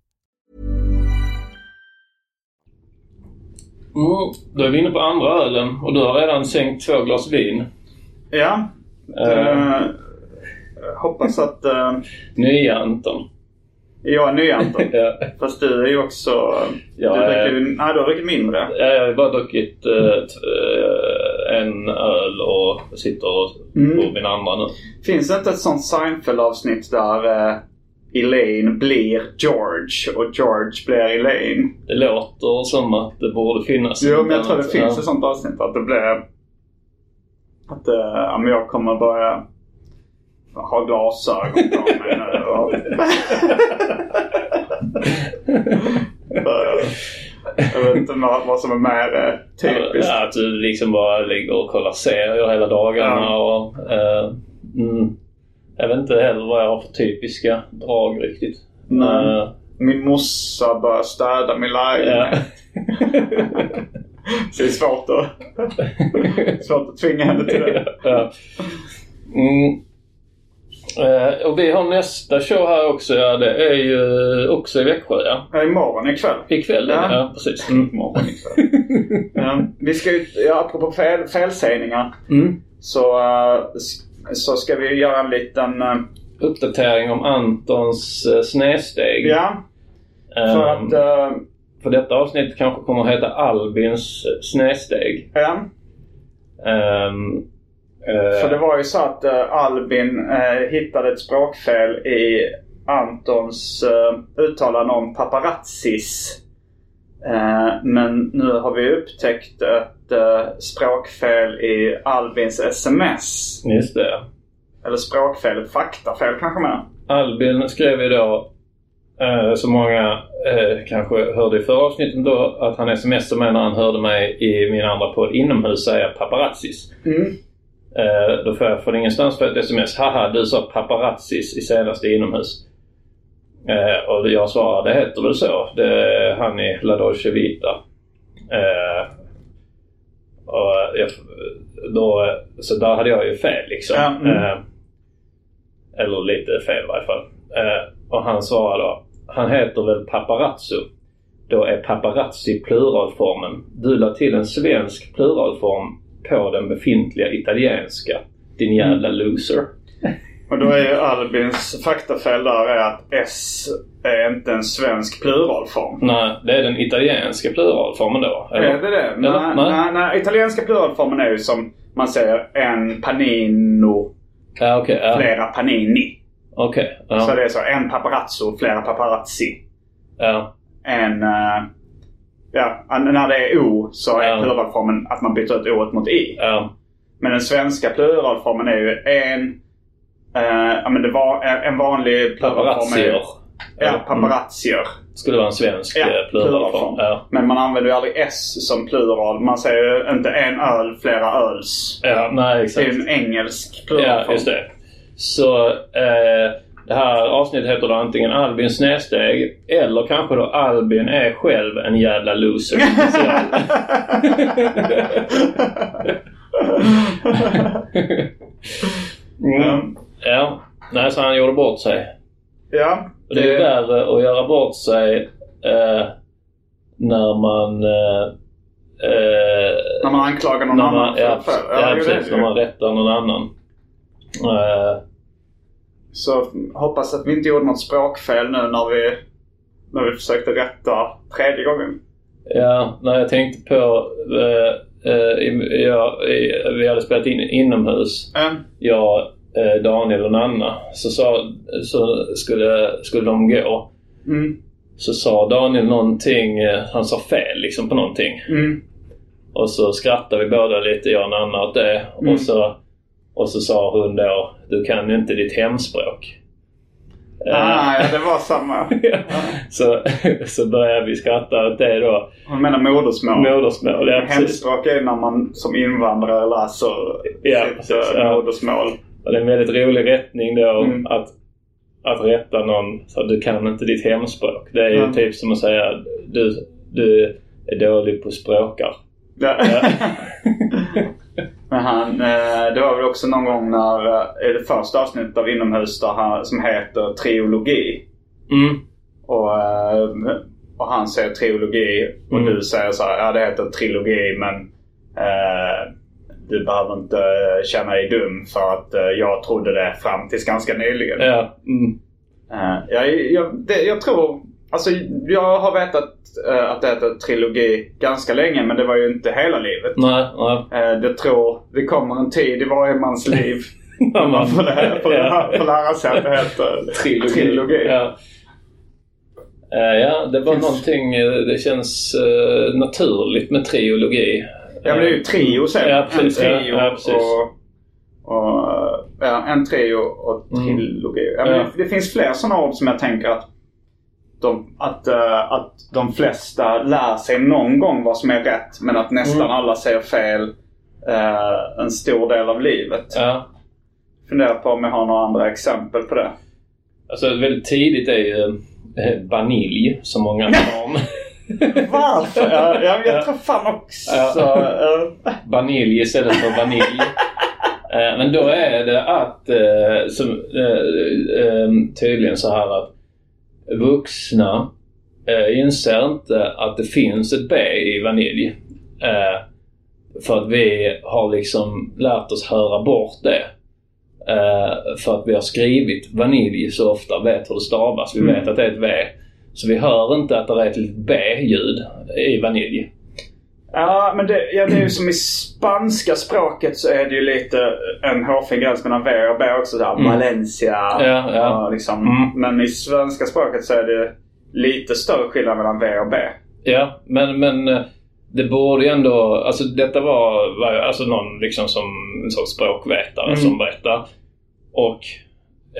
Mm. Då är vi inne på andra ölen och du har redan sänkt två glas vin. Ja. Eh. Eh, hoppas att uh, Nya Anton. jag är ny Anton. [LAUGHS] Ja. Fast du är ju också... Ja, du dricker ju... Nej, du har druckit mindre. Jag har bara druckit eh, en öl och sitter på min andra nu. Finns det inte ett sånt Seinfeld-avsnitt där uh, Elaine blir George och George blir Elaine? Det låter som att det borde finnas. Jo, men jag tror det Ja. finns ett sånt avsnitt att det blir... Att ja, men jag kommer börja ha glasögon på mig nu. och- [LAUGHS] jag vet inte vad, vad som är mer eh, typiskt. Ja, att du liksom bara ligger och kollar serier hela dagarna Ja. och... Eh, mm, jag vet inte heller vad jag har för typiska drag riktigt. Nej. Eh, Min morsa börjar städa min lägenhet. ja. [LAUGHS] Så det är svårt att, [LAUGHS] svårt att tvinga henne till det. [LAUGHS] Ja. Mm. Eh, och vi har nästa show här också. Ja, det är ju också i Växjö. Ja. Ja, imorgon ikväll. Ikväll. Ja, Ja. precis. Mm. Imorgon ikväll. ja, vi ska ju, ja, apropå fel, felsägningar. Mm. Så, s- så ska vi göra en liten... eh, Uppdatering om Antons uh, snedsteg. ja, för Ehm, att... eh, för detta avsnitt kanske kommer att heta Albins eh, snedsteg. ja, Ehm, eh, för det var ju så att eh, Albin eh, hittade ett språkfel i Antons uh, uttalande om paparazzis. Uh, men nu har vi upptäckt ett uh, språkfel i Albins sms. Just det. Eller språkfel, faktafel kanske med. Albin skrev ju då, eh, som många eh, kanske hörde i förra avsnittet då, att han smsade mig när han hörde mig i min andra podd inomhus säga paparazzis. Mm. Eh, då får jag från ingenstans för ett sms. Haha, du sa paparazzis i senaste inomhus. Eh, och jag svarade, det heter väl så. Det är han i La Dolce Vita. Eh, och jag, då, så där hade jag ju fel liksom. Ja, mm. Eh, eller lite fel i varje fall. Eh, och han svarade då. Han heter väl paparazzo. Då är paparazzi pluralformen. Du la till en svensk pluralform på den befintliga italienska. Din jävla loser. Och då är ju Albins faktafel där är att S är inte en svensk pluralform. Nej, det är den italienska pluralformen då. eller? Är det det? Nej, nej, nej. Italienska pluralformen är ju som man säger en panino, Ja, okej. ja. flera panini. Okej. Så ja. det är så en paparazzo, flera paparazzi. ja. En... eh, ja, när det är O så är pluralformen att man byter ut O mot I. Ja. Men den svenska pluralformen är ju en... eh, ja men det var en- en vanlig är. Paparazzier. Ja, Mm. paparazzier. Skulle vara en svensk Ja, eh, pluralform. Ja. Men man använder ju aldrig S som plural. Man säger ju inte en öl, flera öls. ja, nej Det exakt. är ju en engelsk Ja, pluralform. just det. Så eh, det här avsnittet heter då antingen Albin snedsteg eller kanske då Albin är själv en jävla loser. [LAUGHS] mm. [LAUGHS] [LAUGHS] Ja. Nej, så han gjorde bort sig. ja. Och det är värre att göra bort sig eh, när man... Eh, eh, När man anklagar någon annan man, för ja, för. ja, är precis. När man rättar någon annan. Eh, Så hoppas att vi inte gjorde något språkfel nu när vi, när vi försökte rätta tredje gången. Ja, när jag tänkte på... Eh, eh, jag, vi hade spelat in inomhus. Mm. Jag, Daniel och Nanna. Så, sa, så skulle, skulle de gå. Mm. Så sa Daniel någonting. Eh, han sa fel liksom på någonting. Mm. Och så skrattade vi båda lite, jag och Nanna åt det. Mm. Och, så, och så sa hon då, du kan ju inte ditt hemspråk. Eh, Ah, ja, det var samma. [LAUGHS] så, [LAUGHS] så började vi skratta åt det då. Hon menar modersmål. Modersmål, ja precis. Hemspråk är när man som invandrare läser Ja, sitt precis, eh, ja. Det är en väldigt rolig rättning då Mm. att, att rätta någon så att du kan inte ditt hemspråk. Det är ju Mm. typ som att säga du, du är dålig på språkar. Ja. [LAUGHS] Men han, eh, det var väl också någon gång när, eh, i det första avsnittet av Inomhus där han, som heter Triologi. Mm. Och, eh, och han säger triologi och Mm. du säger så här, ja det heter trilogi men eh, du behöver inte känna dig dum för att eh, jag trodde det fram tills ganska nyligen. Ja. Mm. Eh, jag, jag, det, jag tror, alltså jag har vetat eh, att det heter trilogi ganska länge men det var ju inte hela livet. Nej, nej. Eh, jag tror det kommer en tid i varje mans liv [LAUGHS] Ja, man får lära, får, lära, får lära sig att det heter Trilogi. trilogi. Ja. Eh, ja, det var Finns- någonting, eh, det känns eh, naturligt med triologi. Ja men det är ju trio sen. Ja, precis. En trio Ja, och, och... Ja, en trio och Mm. trilogi. Men Ja. det, det finns fler sådana ord som jag tänker att de, att, eh, att de flesta lär sig någon gång vad som är rätt men att nästan Mm. alla säger fel eh, en stor del av livet. Ja. Funderar på om jag har några andra exempel på det. Alltså väldigt tidigt är ju eh, vanilj som många [LAUGHS] tar om. Varför? ja, ja, jag tror fan också... eh, vanilj istället för vanilj. [LAUGHS] Eh, Men då är det att, eh, som, eh, tydligen så här att vuxna inser inte att det finns ett B i vanilj. För att vi har liksom lärt oss höra bort det. För att vi har skrivit vanilj så ofta, vet hur det stavas, vi Mm. vet att det är ett V. Så vi hör inte att det är ett litet B-ljud i vanilj. Ja, men det, ja, det är ju som i spanska språket så är det ju lite en hårfin gräns mellan V och B också. Där. Valencia. Ja, ja. Och liksom. Mm. Men i svenska språket så är det lite större skillnad mellan V och B. Ja, men, men eh, det borde ju ändå... Alltså detta var, var alltså någon liksom som en sorts språkvetare som berättar. Och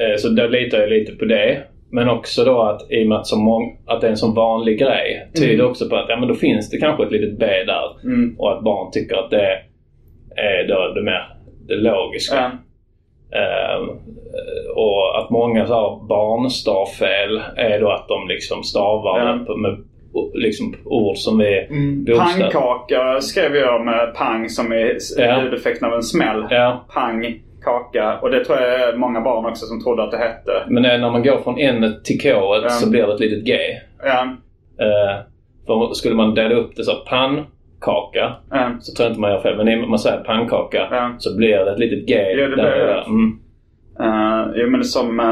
eh, så där litar jag lite på det. Men också då att i och med att, så mång, att det är en sån vanlig grej tyder också på att ja, men då finns det kanske ett litet B där. Och att barn tycker att det är då det mer det logiska. Ja. Ehm, och att många så här barnstavfel är då att de liksom stavar med, med liksom ord som är bokstäver. Pannkaka skrev jag med pang som är Ja. ljudeffekten av en smäll. Ja, Pang, kaka. Och det tror jag är många barn också som trodde att det hette. men när man går från N till K Ja. så blir det ett litet G. Ja. Uh, för skulle man dela upp det så pannkaka Ja. så tror jag inte man gör fel. Men när man säger pannkaka Ja. så blir det ett litet G. Ja, det där blir det. Mm. Uh, jo men som uh,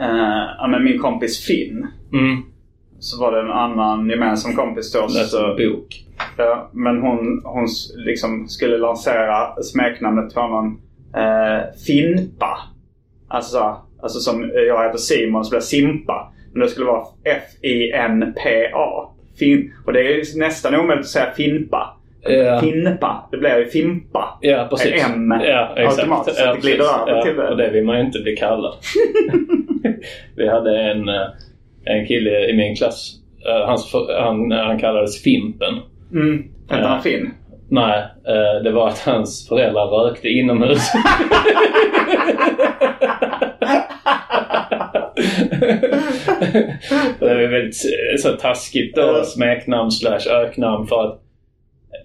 uh, ja, men min kompis Finn. Mm. Så var det en annan gemensam kompis till oss. Så- en bok. Ja, men hon, hon liksom skulle lansera smeknamnet till honom eh, Fimpa. Alltså, så- alltså som jag heter Simon så blir Simpa. Men det skulle vara F-I-N-P-A. Fin, och det är ju nästan omöjligt att säga Fimpa. Ja. Finpa. Det blir ju Fimpa. Ja, precis. M ja, exakt. automatiskt. Ja, det glider över till det. Och det vill man ju inte bli kallad. [LAUGHS] Vi hade en, eh, en kille i min klass. eh, Hans, han, han kallades Fimpen. Mm. Hette han Finn? Nej, eh, det var att hans föräldrar rökte inomhus. [LAUGHS] det är väldigt eh, så taskigt då, smeknamn slash öknamn för att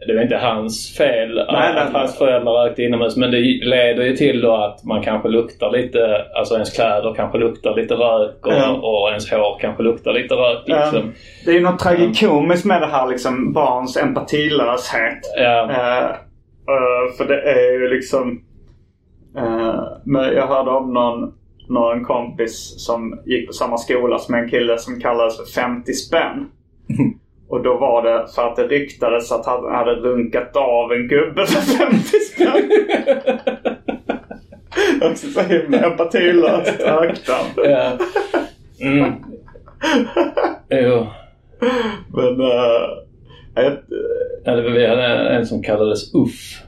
det var inte hans fel Nej, att nej, nej. hans föräldrar rökte inomhus. Men det leder ju till då att man kanske luktar lite, alltså ens kläder kanske luktar lite rök och, Ja. och ens hår kanske luktar lite rök. Liksom. Det är ju något tragikomiskt med det här liksom barns empatilöshet. Eh, eh, för det är ju liksom... eh, men jag hörde om någon, någon kompis som gick på samma skola som en kille som kallades för 50 spänn. [LAUGHS] Och då var det för att det ryktades att han hade runkat av en gubbe för 50 spänn. Också så himla empatilöst öknamn. Ja. Mm. Jo. Men... Uh, ett, Ja, det var, vi hade en som kallades UFF.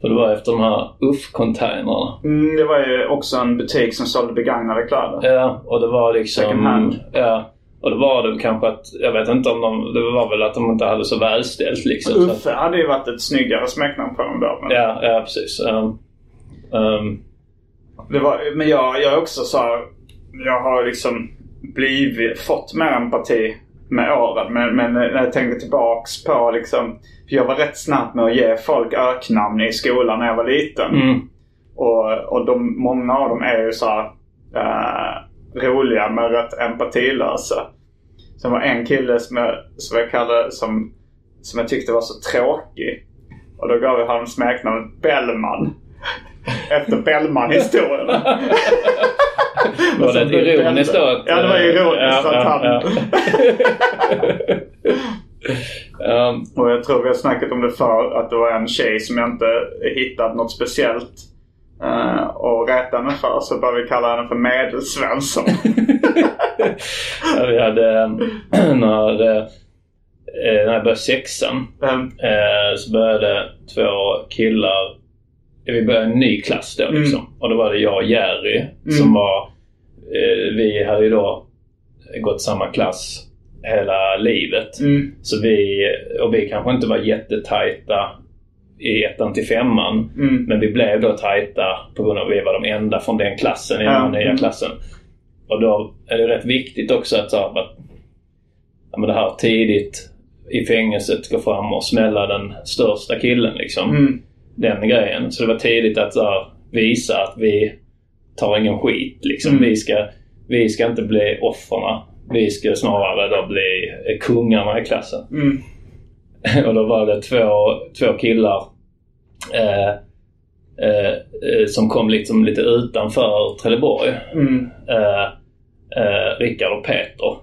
För det var efter de här UFF-containrarna. mm, det var ju också en butik som sålde begagnade kläder. Ja, och det var liksom... Second hand. Ja. Och då var det kanske att, jag vet inte om de, det var väl att de inte hade så välställt liksom. Så att- Uffe hade ju varit ett snyggare smeknamn på dem då. Men, Ja, ja precis. Um, um, det var, men jag, jag också så här, Jag har liksom blivit, fått mer empati med åren. Men, men när jag tänker tillbaks på liksom. För jag var rätt snabb med att ge folk öknamn i skolan när jag var liten. mm, Och, och de, många av dem är ju så här, eh, roliga men rätt empatilösa. Sen var en kille som jag, som jag kallade som, som jag tyckte var så tråkig. Och då gav jag honom smeknamnet Bellman. Efter Bellman-historien. [LAUGHS] var det ett ironiskt då? att- Ja, det var ironiskt att han... ja. [LAUGHS] Um, Och jag tror vi har snackat om det för att det var en tjej som jag inte hittade något speciellt uh, att rätta henne för. Så började vi kalla henne för Medelsvensson. [LAUGHS] [LAUGHS] ja, vi hade, [CLEARS THROAT] när, eh, när jag började sexan eh, så började två killar, vi började en ny klass då liksom. Och då var det jag och Jerry som var, eh, vi hade ju då gått samma klass hela livet. mm, Så vi, och vi kanske inte var jättetajta i ettan till femman. mm, Men vi blev då tajta på grund av att vi var de enda från den klassen i den Ja. nya Mm. klassen. Och då är det rätt viktigt också att, så här, att ja, men det här tidigt i fängelset gå fram och smälla den största killen liksom. mm, Den grejen. Så det var tidigt att så här, visa att vi tar ingen skit liksom. Mm. Vi, ska, vi ska inte bli offren. Vi ska snarare då bli kungarna i klassen. mm, [LAUGHS] Och då var det två, två killar eh, eh, eh, som kom liksom lite utanför Trelleborg. mm, Eh, eh, Rickard och Peter.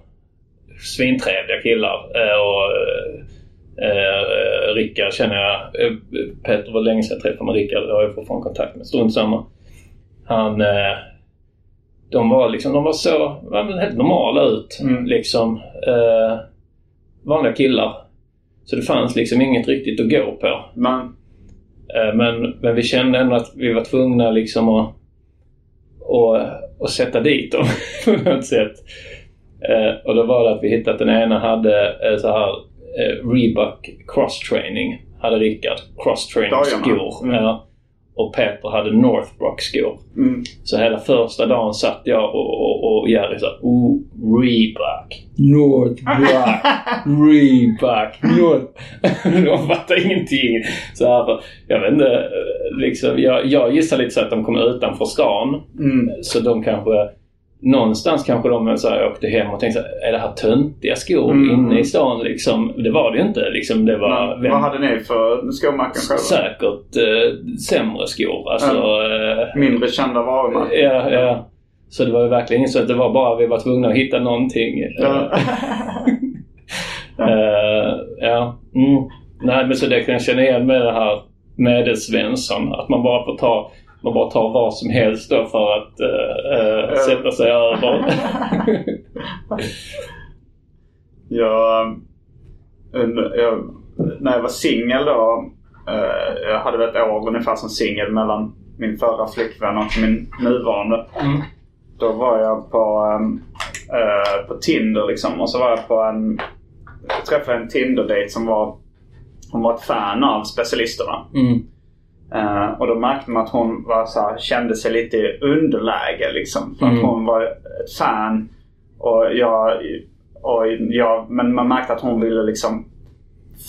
Svintrevliga killar. Och, Rickard känner jag. Peter var länge sedan jag träffade med Rickard. Har jag fortfarande kontakt med. Strunt samma. Han... De var liksom, de var så, men helt normala ut. Mm. Liksom. Vanliga killar. Så det fanns liksom inget riktigt att gå på. Men, Eh, Men, men vi kände ändå att vi var tvungna liksom att, att, att sätta dit dem [LAUGHS] på något sätt. Eh, Och då var det att vi hittade att den ena hade eh, så här eh, Reebok cross-training. Hade Rickard cross-training-skor. Dagarna. Mm. Ja. Och Peter hade Northbrook-skor. mm, Så hela första dagen satt jag och, och, och Jerry sa oh, Reebok, Northbrook, Reebok, North... [LAUGHS] De fattar ingenting. Så här, jag vet inte, eh, liksom, jag, jag gissar lite så att de kom utanför stan. mm. Så de kanske, någonstans kanske de så här, åkte hem och tänkte så här, är det här töntiga skor Mm. inne i stan liksom? Det var det ju inte. Liksom, det var, Men, vad hade ni för skomacken själva? Säkert eh, sämre skor. Alltså, eh, Mindre kända varumärken? Ja, ja. Så det var ju verkligen inte så att det var bara vi var tvungna att hitta någonting. Ja. [LAUGHS] Eh, ja. Mm. Nej, men så det kan jag känna igen med det här medelsvensson. Att man bara får ta man bara tar vad som helst då för att eh, eh, sätta sig över. [LAUGHS] Jag, jag, när jag var singel då. eh, jag hade väl ett år ungefär som singel mellan min förra flickvän och min nuvarande. Mm. Då var jag på, eh, på Tinder liksom. Och så var jag på en... Jag träffade en Tinder-date som var... Hon var ett fan av specialisterna. Mm. Eh, och då märkte man att hon var så här, kände sig lite i underläge liksom. För Mm. att hon var ett fan. Och jag, och jag, men man märkte att hon ville liksom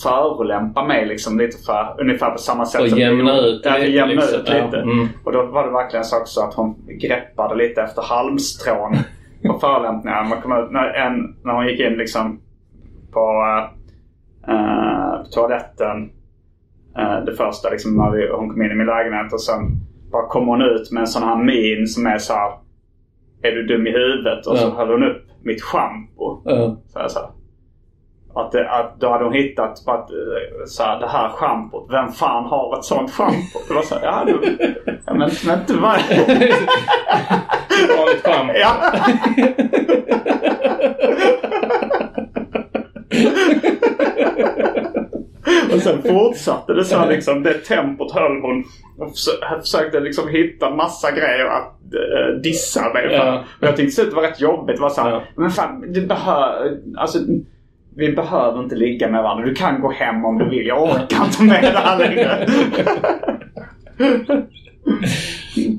förolämpa mig liksom lite för, ungefär på samma sätt Och som jämna ut ja, lite, jämna liksom. ut lite. Ja, mm. Och då var det verkligen så också att hon greppade lite efter halmstrån på förolämpningar. Man kom ut, när, en, när hon gick in liksom på uh, toaletten. Eh, det första liksom när vi, hon kom in i min lägenhet och sen bara kom hon ut med en sån här min som är så här. Är du dum i huvudet? Och så Ja. höll hon upp mitt schampo. Ja. Så här, så här. Att, det, att då hade hon hittat att eh, så här, det här schampot. Vem fan har ett sånt schampo? Det var så här, ja, du, [LAUGHS] ja men, men inte vad... Vanligt schampo. ja. [LAUGHS] Och sen fortsatte det så här, liksom. Det tempot höll hon. Försö- försökte liksom hitta massa grejer att eh, dissa mig för. Ja. Och jag tyckte det var rätt jobbigt. Det var så här, Ja. men fan, du behöver... Alltså, vi behöver inte ligga med varandra. Du kan gå hem om du vill. Jag orkar inte med det här längre.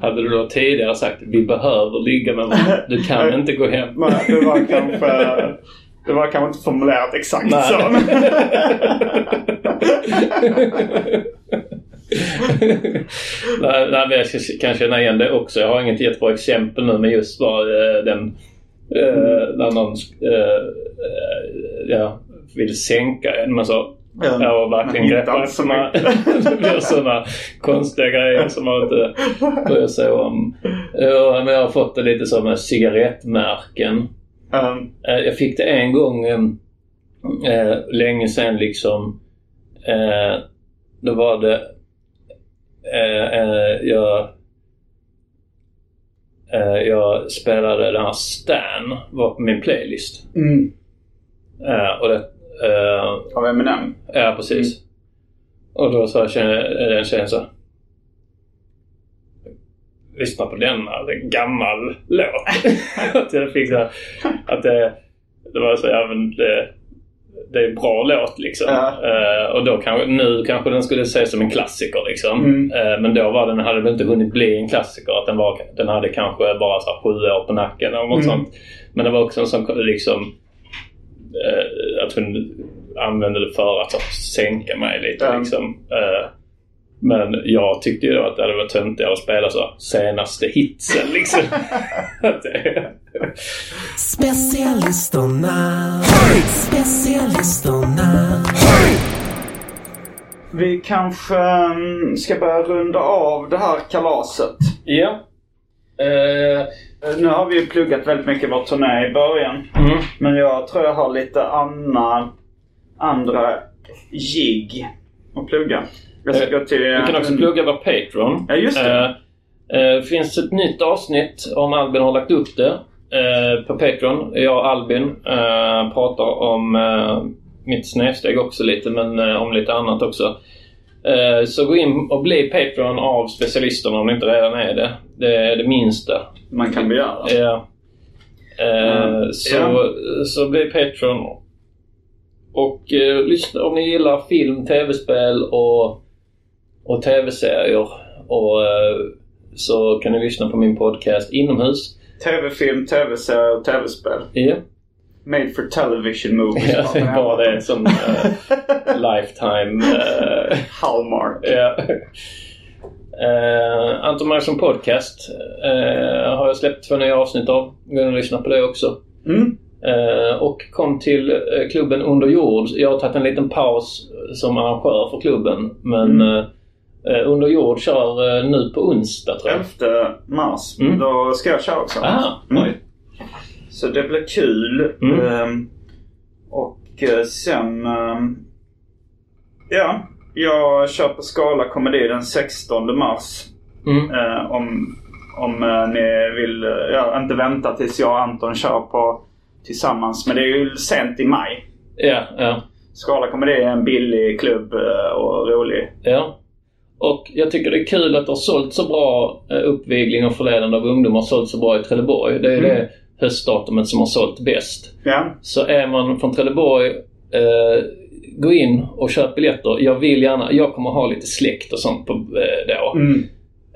Hade du då tidigare sagt vi behöver ligga med varandra. Du kan inte gå hem. Men det var kanske... Det var kanske inte formulerat exakt Nej. så. Nej, nej, jag kan känna igen det också. Jag har inget jättebra exempel nu men just bara eh, den eh, när någon eh, eh, ja, vill sänka en. Men så Ja. Ja, och verkligen Men inte greppar alls så efter man, mycket. [LAUGHS] Det blir sådana konstiga grejer som man inte bryr sig om. Ja, men jag har fått det lite som med cigarettmärken. Um, Jag fick det en gång eh, länge sedan liksom. Eh, då var det... Eh, eh, jag, eh, jag spelade den här Stan var på min playlist. mm. Eh, och det, eh, Av Eminem. Ja, precis. Och då sa tjejen- den tjejen så. Lyssna på denna, det är en gammal låt. [LAUGHS] att jag fick så här, att det, det var så, ja men det, det är en bra låt liksom. Ja. Eh, och då kanske, nu kanske den skulle ses som en klassiker liksom. Mm. Eh, men då var den, hade väl inte hunnit bli en klassiker. Att den, var, den hade kanske bara så här, sju år på nacken eller något Mm. sånt. Men det var också en sån liksom eh, att hon använde det för att så, sänka mig lite. Ja. Liksom. Men jag tyckte ju att det hade varit töntigare att spela så senaste hitsen liksom. Att Specialisterna, specialisterna. Vi kanske um, ska börja runda av det här kalaset. ja. Eh, Nu har vi ju pluggat väldigt mycket vår turné i början. mm. Men jag tror jag har lite anna, andra gig och plugga. Jag ska Eh, gå till... Vi kan också plugga vår Patreon. Ja, just det. Eh, eh, finns ett nytt avsnitt om Albin har lagt upp det eh, på Patreon. Jag och Albin eh, pratar om eh, mitt snedsteg också lite men eh, om lite annat också. Eh, så gå in och bli Patreon av specialisterna om ni inte redan är det. Det är det minsta. Man kan begära. Ja. Eh, Mm, så, ja. så bli Patreon. Och eh, lyssna om ni gillar film, tv-spel och, och tv-serier. Och, eh, så kan ni lyssna på min podcast inomhus. Tv-film, tv-serier och tv-spel. Ja, Made for television movies. bara det är en sån eh, [LAUGHS] lifetime... eh, Hallmark. Ja. Uh, Anton Magnusson Podcast eh, har jag släppt två nya avsnitt av. Gå in och lyssna på det också. Mm. Eh, och kom till klubben Under jord. Jag har tagit en liten paus som arrangör för klubben. Men Mm. Eh, Under jord kör eh, nu på onsdag tror jag. 11 mars. Mm. Då ska jag köra också. Ah, Mm. Så det blir kul. Mm. Ehm, och eh, sen... ehm, ja, jag kör på Skala komedi den 16 mars. Mm. Om om ni vill, ja, inte vänta tills jag och Anton kör på tillsammans. Men det är ju sent i maj. Ja, ja, Skala komedi är en billig klubb och rolig. ja. Och jag tycker det är kul att det har sålt så bra eh, uppvigling och förledande av ungdomar har sålt så bra i Trelleborg. Det är Mm. det höstdatumet som har sålt bäst. Ja, Så är man från Trelleborg, eh, gå in och köp biljetter. Jag vill gärna, jag kommer ha lite släkt och sånt på, eh, då. mm.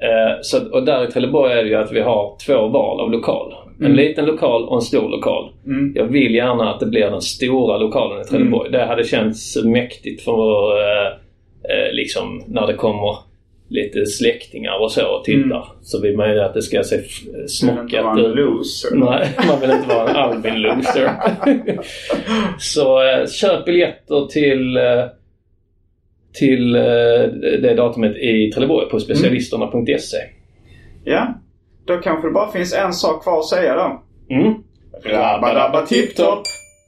Eh, så, och där i Trelleborg är det ju att vi har två val av lokal. En liten lokal och en stor lokal. Mm. Jag vill gärna att det blir den stora lokalen i Trelleborg. Det hade känts mäktigt för eh, eh, liksom när det kommer lite släktingar och så och tittar. Så vill man ju att det ska se f- Vill inte smockat vara en ut. loser. [LAUGHS] Nej, man vill inte vara en Albin loser. [LAUGHS] så eh, köp biljetter till, eh, till det datumet i Trelleborg på specialisterna.se. Ja, då kanske det bara finns en sak kvar att säga då. Mm. Rabba-dabba tipp-topp!